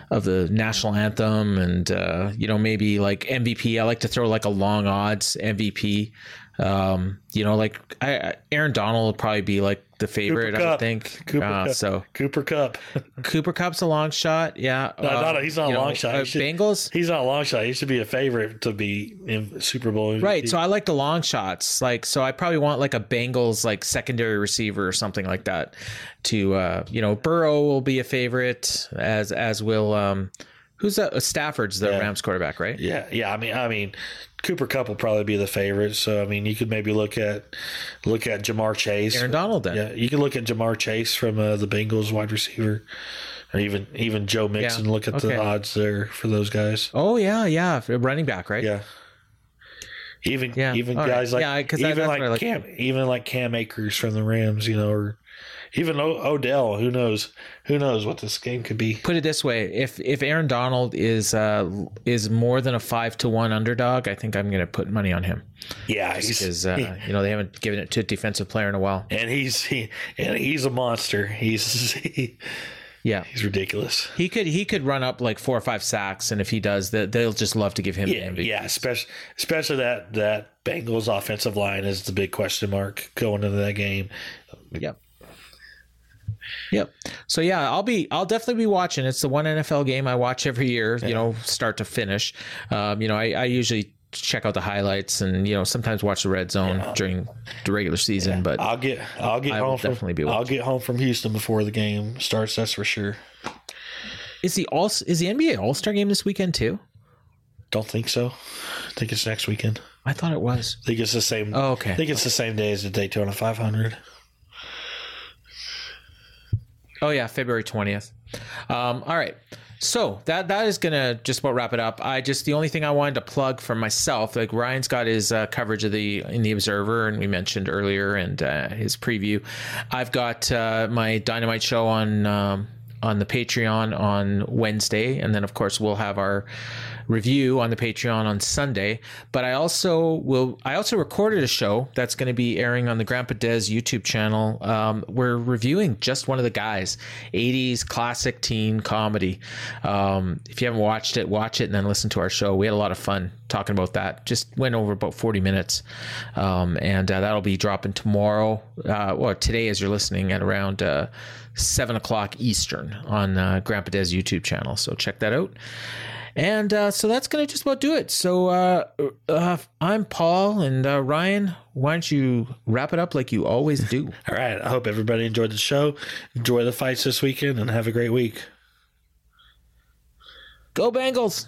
Speaker 3: of the national anthem, and uh, you know maybe like MVP. I like to throw like a long odds MVP. Um, you know, like I, Aaron Donald will probably be like the favorite. I think.
Speaker 4: Cooper
Speaker 3: Uh,
Speaker 4: Kupp.
Speaker 3: So
Speaker 4: Cooper Kupp. *laughs*
Speaker 3: Cooper Kupp's a long shot. Yeah.
Speaker 4: No,
Speaker 3: Uh,
Speaker 4: no, no, he's not a long
Speaker 3: know,
Speaker 4: shot.
Speaker 3: uh,
Speaker 4: He should-
Speaker 3: Bengals.
Speaker 4: He's not a long shot. He should be a favorite to be in Super Bowl. MVP.
Speaker 3: Right. So I like the long shots. Like, so I probably want like a Bengals like secondary receiver or something like that to, uh, you know, Burrow will be a favorite as, as will, um, who's that? Stafford's the
Speaker 4: Yeah.
Speaker 3: Rams quarterback, right?
Speaker 4: Yeah, yeah. I mean, I mean, Cooper Kupp will probably be the favorite. So I mean, you could maybe look at look at Ja'Marr Chase.
Speaker 3: Aaron Donald then.
Speaker 4: Yeah, you can look at Ja'Marr Chase from uh, the Bengals wide receiver, or even even Joe Mixon.
Speaker 3: Yeah,
Speaker 4: Look at
Speaker 3: okay.
Speaker 4: the odds there for those guys.
Speaker 3: Oh yeah. Yeah. Running back, right?
Speaker 4: Yeah. Even
Speaker 3: Yeah,
Speaker 4: even
Speaker 3: all right.
Speaker 4: guys like
Speaker 3: Yeah,
Speaker 4: even like,
Speaker 3: like.
Speaker 4: Cam even like Cam Akers from the Rams, you know, or even o- Odell. Who knows? Who knows what this game could be?
Speaker 3: Put it this way: if if Aaron Donald is uh is more than a five to one underdog, I think I'm going to put money on him
Speaker 4: Yeah,
Speaker 3: because uh, you know they haven't given it to a defensive player in a while.
Speaker 4: and he's he and he's a monster. He's he, *laughs*
Speaker 3: Yeah,
Speaker 4: he's ridiculous.
Speaker 3: he could he could run up like four or five sacks, and if he does, they- they'll just love to give him
Speaker 4: Yeah,
Speaker 3: the MVP.
Speaker 4: yeah, especially especially that that Bengals offensive line is the big question mark going into that game.
Speaker 3: Yep. Yep. So yeah, I'll be I'll definitely be watching. It's the one NFL game I watch every year, you know, start to finish. Um, you know, I, I usually check out the highlights and, you know, sometimes watch the red zone during the regular season, but
Speaker 4: I'll get I'll get
Speaker 3: I
Speaker 4: home from
Speaker 3: definitely be
Speaker 4: I'll get home from Houston before the game starts. That's for sure.
Speaker 3: is the all is the NBA All-Star game this weekend too?
Speaker 4: Don't think so. I think it's next weekend.
Speaker 3: I thought it was.
Speaker 4: I think it's the same.
Speaker 3: Oh, okay.
Speaker 4: I think it's the same day as the Daytona 500.
Speaker 3: Oh yeah, February twentieth. Um, all right. So that that is gonna just about wrap it up. I just the only thing I wanted to plug for myself, like Ryan's got his uh, coverage of the in the Observer, and we mentioned earlier, and uh, his preview. I've got uh, my Dynamite show on um, on the Patreon on Wednesday, and then of course we'll have our review on the Patreon on Sunday. But I also will. I also recorded a show that's going to be airing on the Grandpa Des YouTube channel. Um, we're reviewing just one of the guys, '80s classic teen comedy. Um, if you haven't watched it, watch it and then listen to our show. We had a lot of fun talking about that. Just went over about 40 minutes, um, and uh, that'll be dropping tomorrow. Uh, well, today as you're listening at around. Uh, Seven o'clock Eastern on uh, Grandpa Des YouTube channel. So check that out. And uh, so that's going to just about do it. So uh, uh, I'm Paul and uh, Ryan. Why don't you wrap it up like you always do? *laughs*
Speaker 4: All right. I hope everybody enjoyed the show. Enjoy the fights this weekend and have a great week.
Speaker 3: Go Bengals!